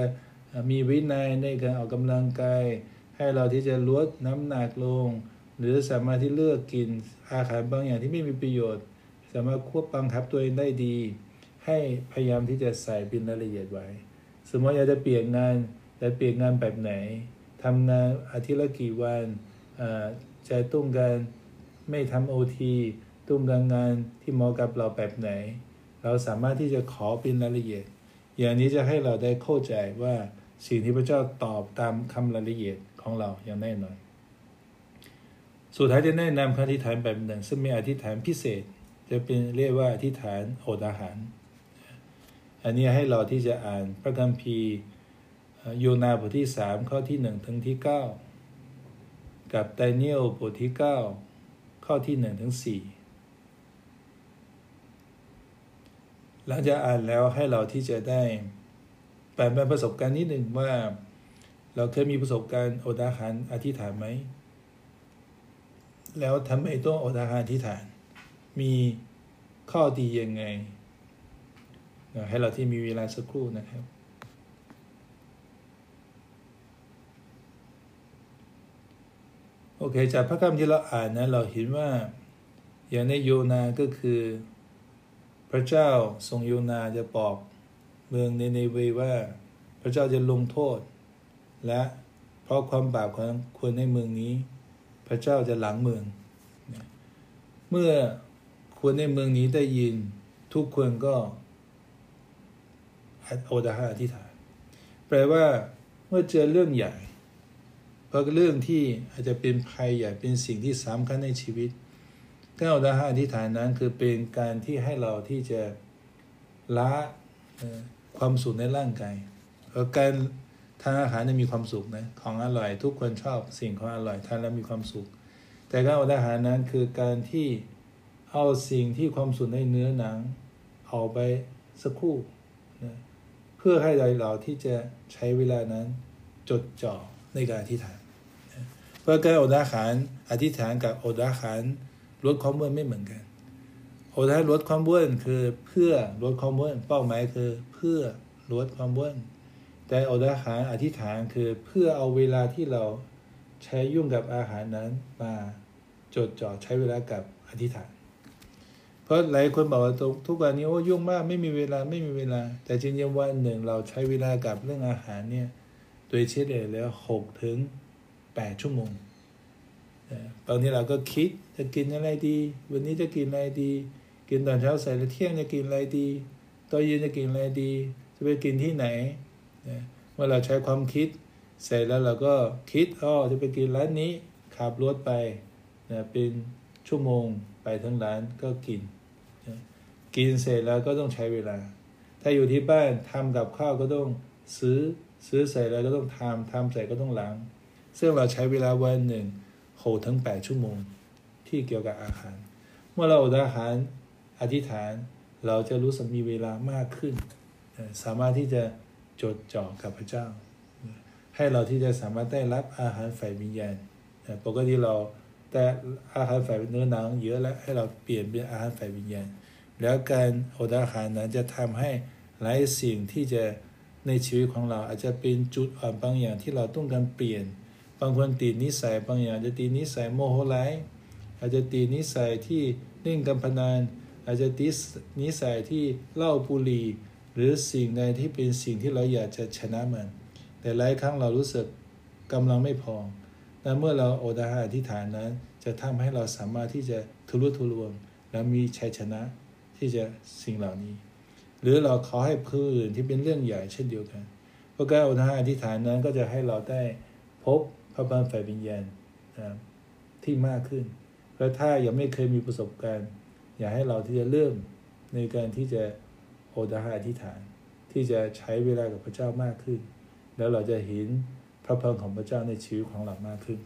มีวินัยในการออกกำลังกาย ให้เราที่จะลดน้ำหนักลง หรือสามารถที่เลือกกินอาหารบางอย่างที่ไม่มีประโยชน์ สามารถควบบังคับตัวเองได้ดี ให้พยายามที่จะใส่เป็นรายละเอียดไว้ สมมติอยากจะเปลี่ยนงานจะเปลี่ยนงานแบบไหน ทำงานอาทิตย์ละกี่วันจะตุ้งการไม่ทำโอทีตุ้มการงานที่เหมาะกับเราแบบไหน เราสามารถที่จะขอเป็นรายละเอียด อย่างนี้จะให้เราได้เข้าใจว่าสิ่งที่พระเจ้าตอบตามคำรายละเอียดของเราอย่างแน่นอนสุดท้ายจะแนะนำคำอธิษฐานแบบหนึ่ง ซึ่งมีอธิษฐานพิเศษ จะเป็นเรียกว่าอธิษฐานโอดอาหาร อันนี้ให้เราที่จะอ่านพระคัมภีร์ ยนาบทที่สามข้อที่หนึ่งถึงที่เก้ากับไดเนียลบทที่เก้าข้อที่หนึ่งถึงสี่หลังจากอ่านแล้วให้เราที่จะได้แปลเป็นประสบการณ์นิดหนึ่งว่า เราเคยมีประสบการณ์อดอาหารอธิษฐานไหม แล้วทำไมต้องอดอาหารอธิษฐาน มีข้อดียังไง ให้เราที่มีเวลาสักครู่นะครับ โอเค จากพระคำที่เราอ่านนะเราเห็นว่าอย่างในโยนาก็คือ พระเจ้าทรงโยนาจะบอกเมืองในเนเวว่า พระเจ้าจะลงโทษ และเพราะความบาปของคนในเมืองนี้ พระเจ้าจะหลังเมือง เมื่อคนในเมืองนี้ได้ยินทุกคนก็โอดาหาอธิษฐานแปลว่าเมื่อเจอเรื่องใหญ่ เพราะเรื่องที่อาจจะเป็นภัยใหญ่เป็นสิ่งที่สำคัญในชีวิตการอดอาหารอธิษฐานนั้นคือเป็นการที่ให้เราที่จะละความสุขในร่างกายเพราะการทานอาหารจะมีความสุขนะของอร่อยทุกคนชอบสิ่งของอร่อยทานแล้วมีความสุข แต่การอดอาหารนั้นคือการที่เอาสิ่งที่ความสุขในเนื้อหนังเอาไปสักครู่นะเพื่อให้เราที่จะใช้เวลานั้นจดจ่อในการอธิษฐาน พราะการอดอาหารอธิษฐานกับอดอาหารลดความอ้วนไม่เหมือนกันอดอาหารลดความอ้วนคือเพื่อลดความอ้วนเป้าหมายคือเพื่อลดความอ้วนแต่อดอาหารอธิษฐานคือเพื่อเอาเวลาที่เราใช้ยุ่งกับอาหารนั้นมาจดจ่อใช้เวลากับอธิษฐาน เพราะหลายคนบอกว่าทุกวันนี้โอ้ยุ่งมากไม่มีเวลาไม่มีเวลา แต่จริงๆวันหนึ่งเราใช้เวลากับเรื่องอาหารเนี่ยโดยเฉลี่ยแล้วหกถึง แปดชั่วโมงบางทีเราก็คิดจะกินอะไรดี วันนี้จะกินอะไรดี กินตอนเช้าใส่แล้วเที่ยงจะกินอะไรดีตอนเย็นจะกินอะไรดี จะไปกินที่ไหนเมื่อเราใช้ความคิดเสร็จแล้วเราก็คิดอ๋อจะไปกินร้านนี้ขับรถไปนะเป็นชั่วโมงไปทั้งร้านก็กินกินเสร็จแล้วก็ต้องใช้เวลา ถ้าอยู่ที่บ้านทำกับข้าวก็ต้องซื้อซื้อใส่แล้วก็ต้องทำทำใส่ก็ต้องล้าง ซึ่งเราใช้เวลาวันหนึ่งโหทั้งแปดชั่วโมง ที่เกี่ยวกับอาหาร เมื่อเราอดอาหารอธิษฐานเราจะรู้สึกมีเวลามากขึ้น สามารถที่จะจดจ่อกับพระเจ้า ให้เราที่จะสามารถได้รับอาหารฝ่ายวิญญาณปกติเราแต่อาหารฝ่ายเนื้อหนังเยอะแล้วให้เราเปลี่ยนเป็นอาหารฝ่ายวิญญาณ แล้วการอดอาหารนั้นจะทำให้หลายสิ่งที่จะในชีวิตของเราอาจจะเป็นจุดอ่อนบางอย่างที่เราต้องการเปลี่ยน บางคนติดนิสัยบางอย่างจะติดนิสัยโมโหไลอาจจะติดนิสัยที่เล่นการพนันอาจจะติดนิสัยที่เล่าบุรีหรือสิ่งใดที่เป็นสิ่งที่เราอยากจะชนะมัน แต่หลายครั้งเรารู้สึกกำลังไม่พอแต่เมื่อเราอดอาหารที่ฐานนั้น จะทำให้เราสามารถที่จะทุรุทุรวง และมีชัยชนะที่จะสิ่งเหล่านี้ หรือเราขอให้ผู้อื่นที่เป็นเรื่องใหญ่เช่นเดียวกันเพราะการอุทานอธิษฐานนั้นก็จะให้เราได้พบ พระบารฝ่ายวิญญาณที่มากขึ้น แล้วถ้ายังไม่เคยมีประสบการณ์ อยากให้เราที่จะเริ่มในการที่จะโอดาหาอธิษฐาน ที่จะใช้เวลากับพระเจ้ามากขึ้น แล้วเราจะเห็นพระพรของพระเจ้าในชีวิตของเรามากขึ้น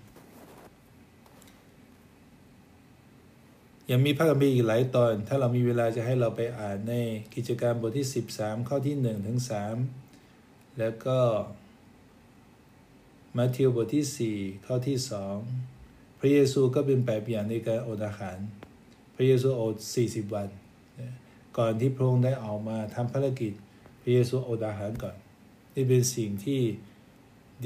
ยังมีพระคัมภีร์อีกหลายตอน ถ้าเรามีเวลาจะให้เราไปอ่านในกิจการบทที่ 13 ข้อที่1ถึง3แล้วก็ มัทธิวบทที่ 4 ข้อที่ 2 พระเยซูก็เป็นแบบอย่างในการอดอาหาร พระเยซูอด 40 วัน ก่อนที่พระองค์ได้ออกมาทำภารกิจ พระเยซูอดอาหารก่อน นี่เป็นสิ่งที่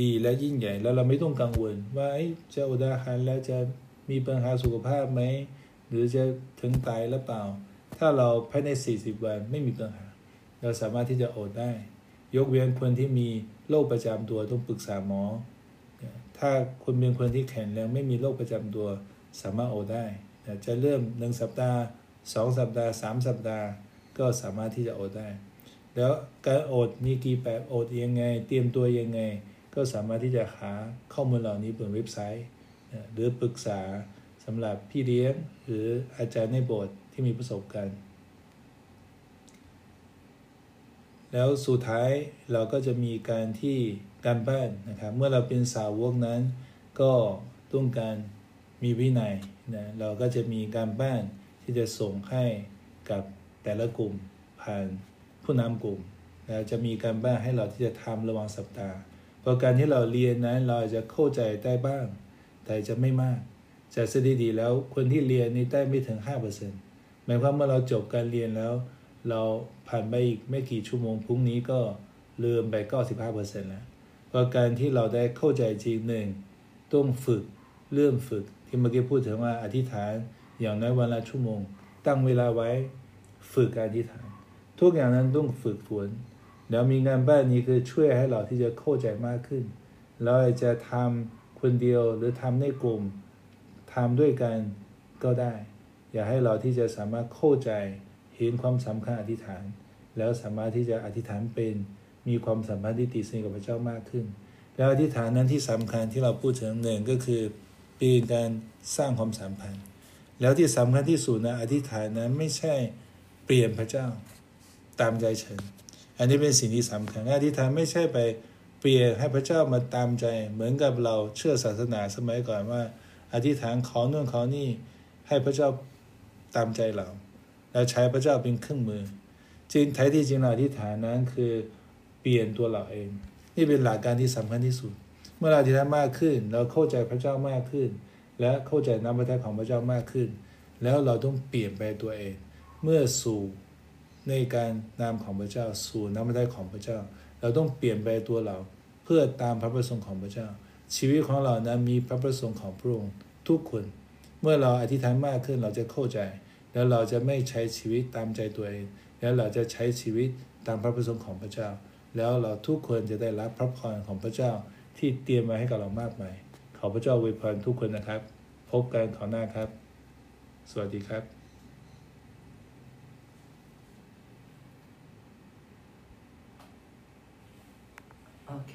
ดีและยิ่งใหญ่แล้วเราไม่ต้องกังวล ว่าจะอดอาหารแล้วจะมีปัญหาสุขภาพไหม หรือจะถึงตายหรือเปล่า ถ้าเราภายใน 40 วันไม่มีปัญหา เราสามารถที่จะอดได้ ยกเว้นคนที่มีโรคประจำตัวต้องปรึกษาหมอ ถ้าคนเป็นคนที่แข็งแรงไม่มีโรคประจำตัวสามารถอดได้ จะเริ่มหนึ่งสัปดาห์สองสัปดาห์สามสัปดาห์ ก็สามารถที่จะอดได้ แล้วการอดมีกี่แบบอดยังไง เตรียมตัวยังไง ก็สามารถที่จะหาข้อมูลเหล่านี้บนเว็บไซต์ หรือปรึกษาสำหรับพี่เลี้ยงหรืออาจารย์ในโบสถ์ที่มีประสบการณ์แล้วสุดท้ายเราก็จะมีการที่ การบ้านนะครับ เมื่อเราเป็นสาวกนั้น ก็ต้องการมีวินัยนะเราก็จะมีการบ้านที่จะส่งให้กับแต่ละกลุ่มผ่านผู้นำกลุ่มแล้วจะมีการบ้านให้เราที่จะทำระหว่างสัปดาห์เพราะการที่เราเรียนนั้นเราอาจจะเข้าใจได้บ้าง แต่จะไม่มากจะสถิติแล้วคนที่เรียนนี่ได้ไม่ถึง 5%หมายความว่าเราจบการเรียนแล้ว เราผ่านไปอีกไม่กี่ชั่วโมงพรุ่งนี้ก็ลืมไป95%แล้ว เพราการที่เราได้เข้าใจจริงหนึ่งต้องฝึกเริ่มฝึกที่เมื่อกี้พูดถึงว่าอธิษฐานอย่างน้อยวันละชั่วโมง ตั้งเวลาไว้ฝึกการอธิษฐาน ทุกอย่างนั้นต้องฝึกฝนแล้วมีงานบ้านนี้คือช่วยให้เราที่จะเข้าใจมากขึ้น เราอาจะทำคนเดียวหรือทำในกลุ่มทำด้วยกันก็ได้ อย่าให้เราที่จะสามารถเข้าใจเห็นความสำคัญอธิษฐาน แล้วสามารถที่จะอธิษฐานเป็น มีความสัมพันธ์ที่ติดสนิทกับพระเจ้ามากขึ้น แล้วอธิษฐานนั้นที่สำคัญที่เราพูดถึงหนึ่งก็คือเป็นการสร้างความสัมพันธ์ แล้วที่สำคัญที่สุดนะอธิษฐานนั้นไม่ใช่เปลี่ยนพระเจ้าตามใจฉัน อันนี้เป็นสิ่งที่สำคัญอธิษฐานไม่ใช่ไปเปลี่ยนให้พระเจ้ามาตามใจ เหมือนกับเราเชื่อศาสนาสมัยก่อนว่า อธิษฐานขอนู่นขอนี่ให้พระเจ้าตามใจเรา แล้วใช้พระเจ้าเป็นเครื่องมือจริงแท้ที่จริงเราอธิษฐานนั้นคือ ปลี่ยนตัวเราเอง นี่เป็นหลักการที่สำคัญที่สุด เมื่อเราอธิษฐานมากขึ้น เราเข้าใจพระเจ้ามากขึ้น และเข้าใจน้ำพระทัยของพระเจ้ามากขึ้น แล้วเราต้องเปลี่ยนไปตัวเอง เมื่อสู่ในการนามของพระเจ้า สู่น้ำพระทัยของพระเจ้า เราต้องเปลี่ยนไปตัวเรา เพื่อตามพระประสงค์ของพระเจ้า ชีวิตของเรานั้นมีพระประสงค์ของพระองค์ทุกคน เมื่อเราอธิษฐานมากขึ้นเราจะเข้าใจ แล้วเราจะไม่ใช้ชีวิตตามใจตัวเอง แล้วเราจะใช้ชีวิตตามพระประสงค์ของพระเจ้า แล้วเราทุกคนจะได้รับพระพรของพระเจ้าที่เตรียมมาให้กับเรามากมาย ขอพระเจ้าอวยพรทุกคนนะครับ พบกันขอหน้าครับ สวัสดีครับโอเค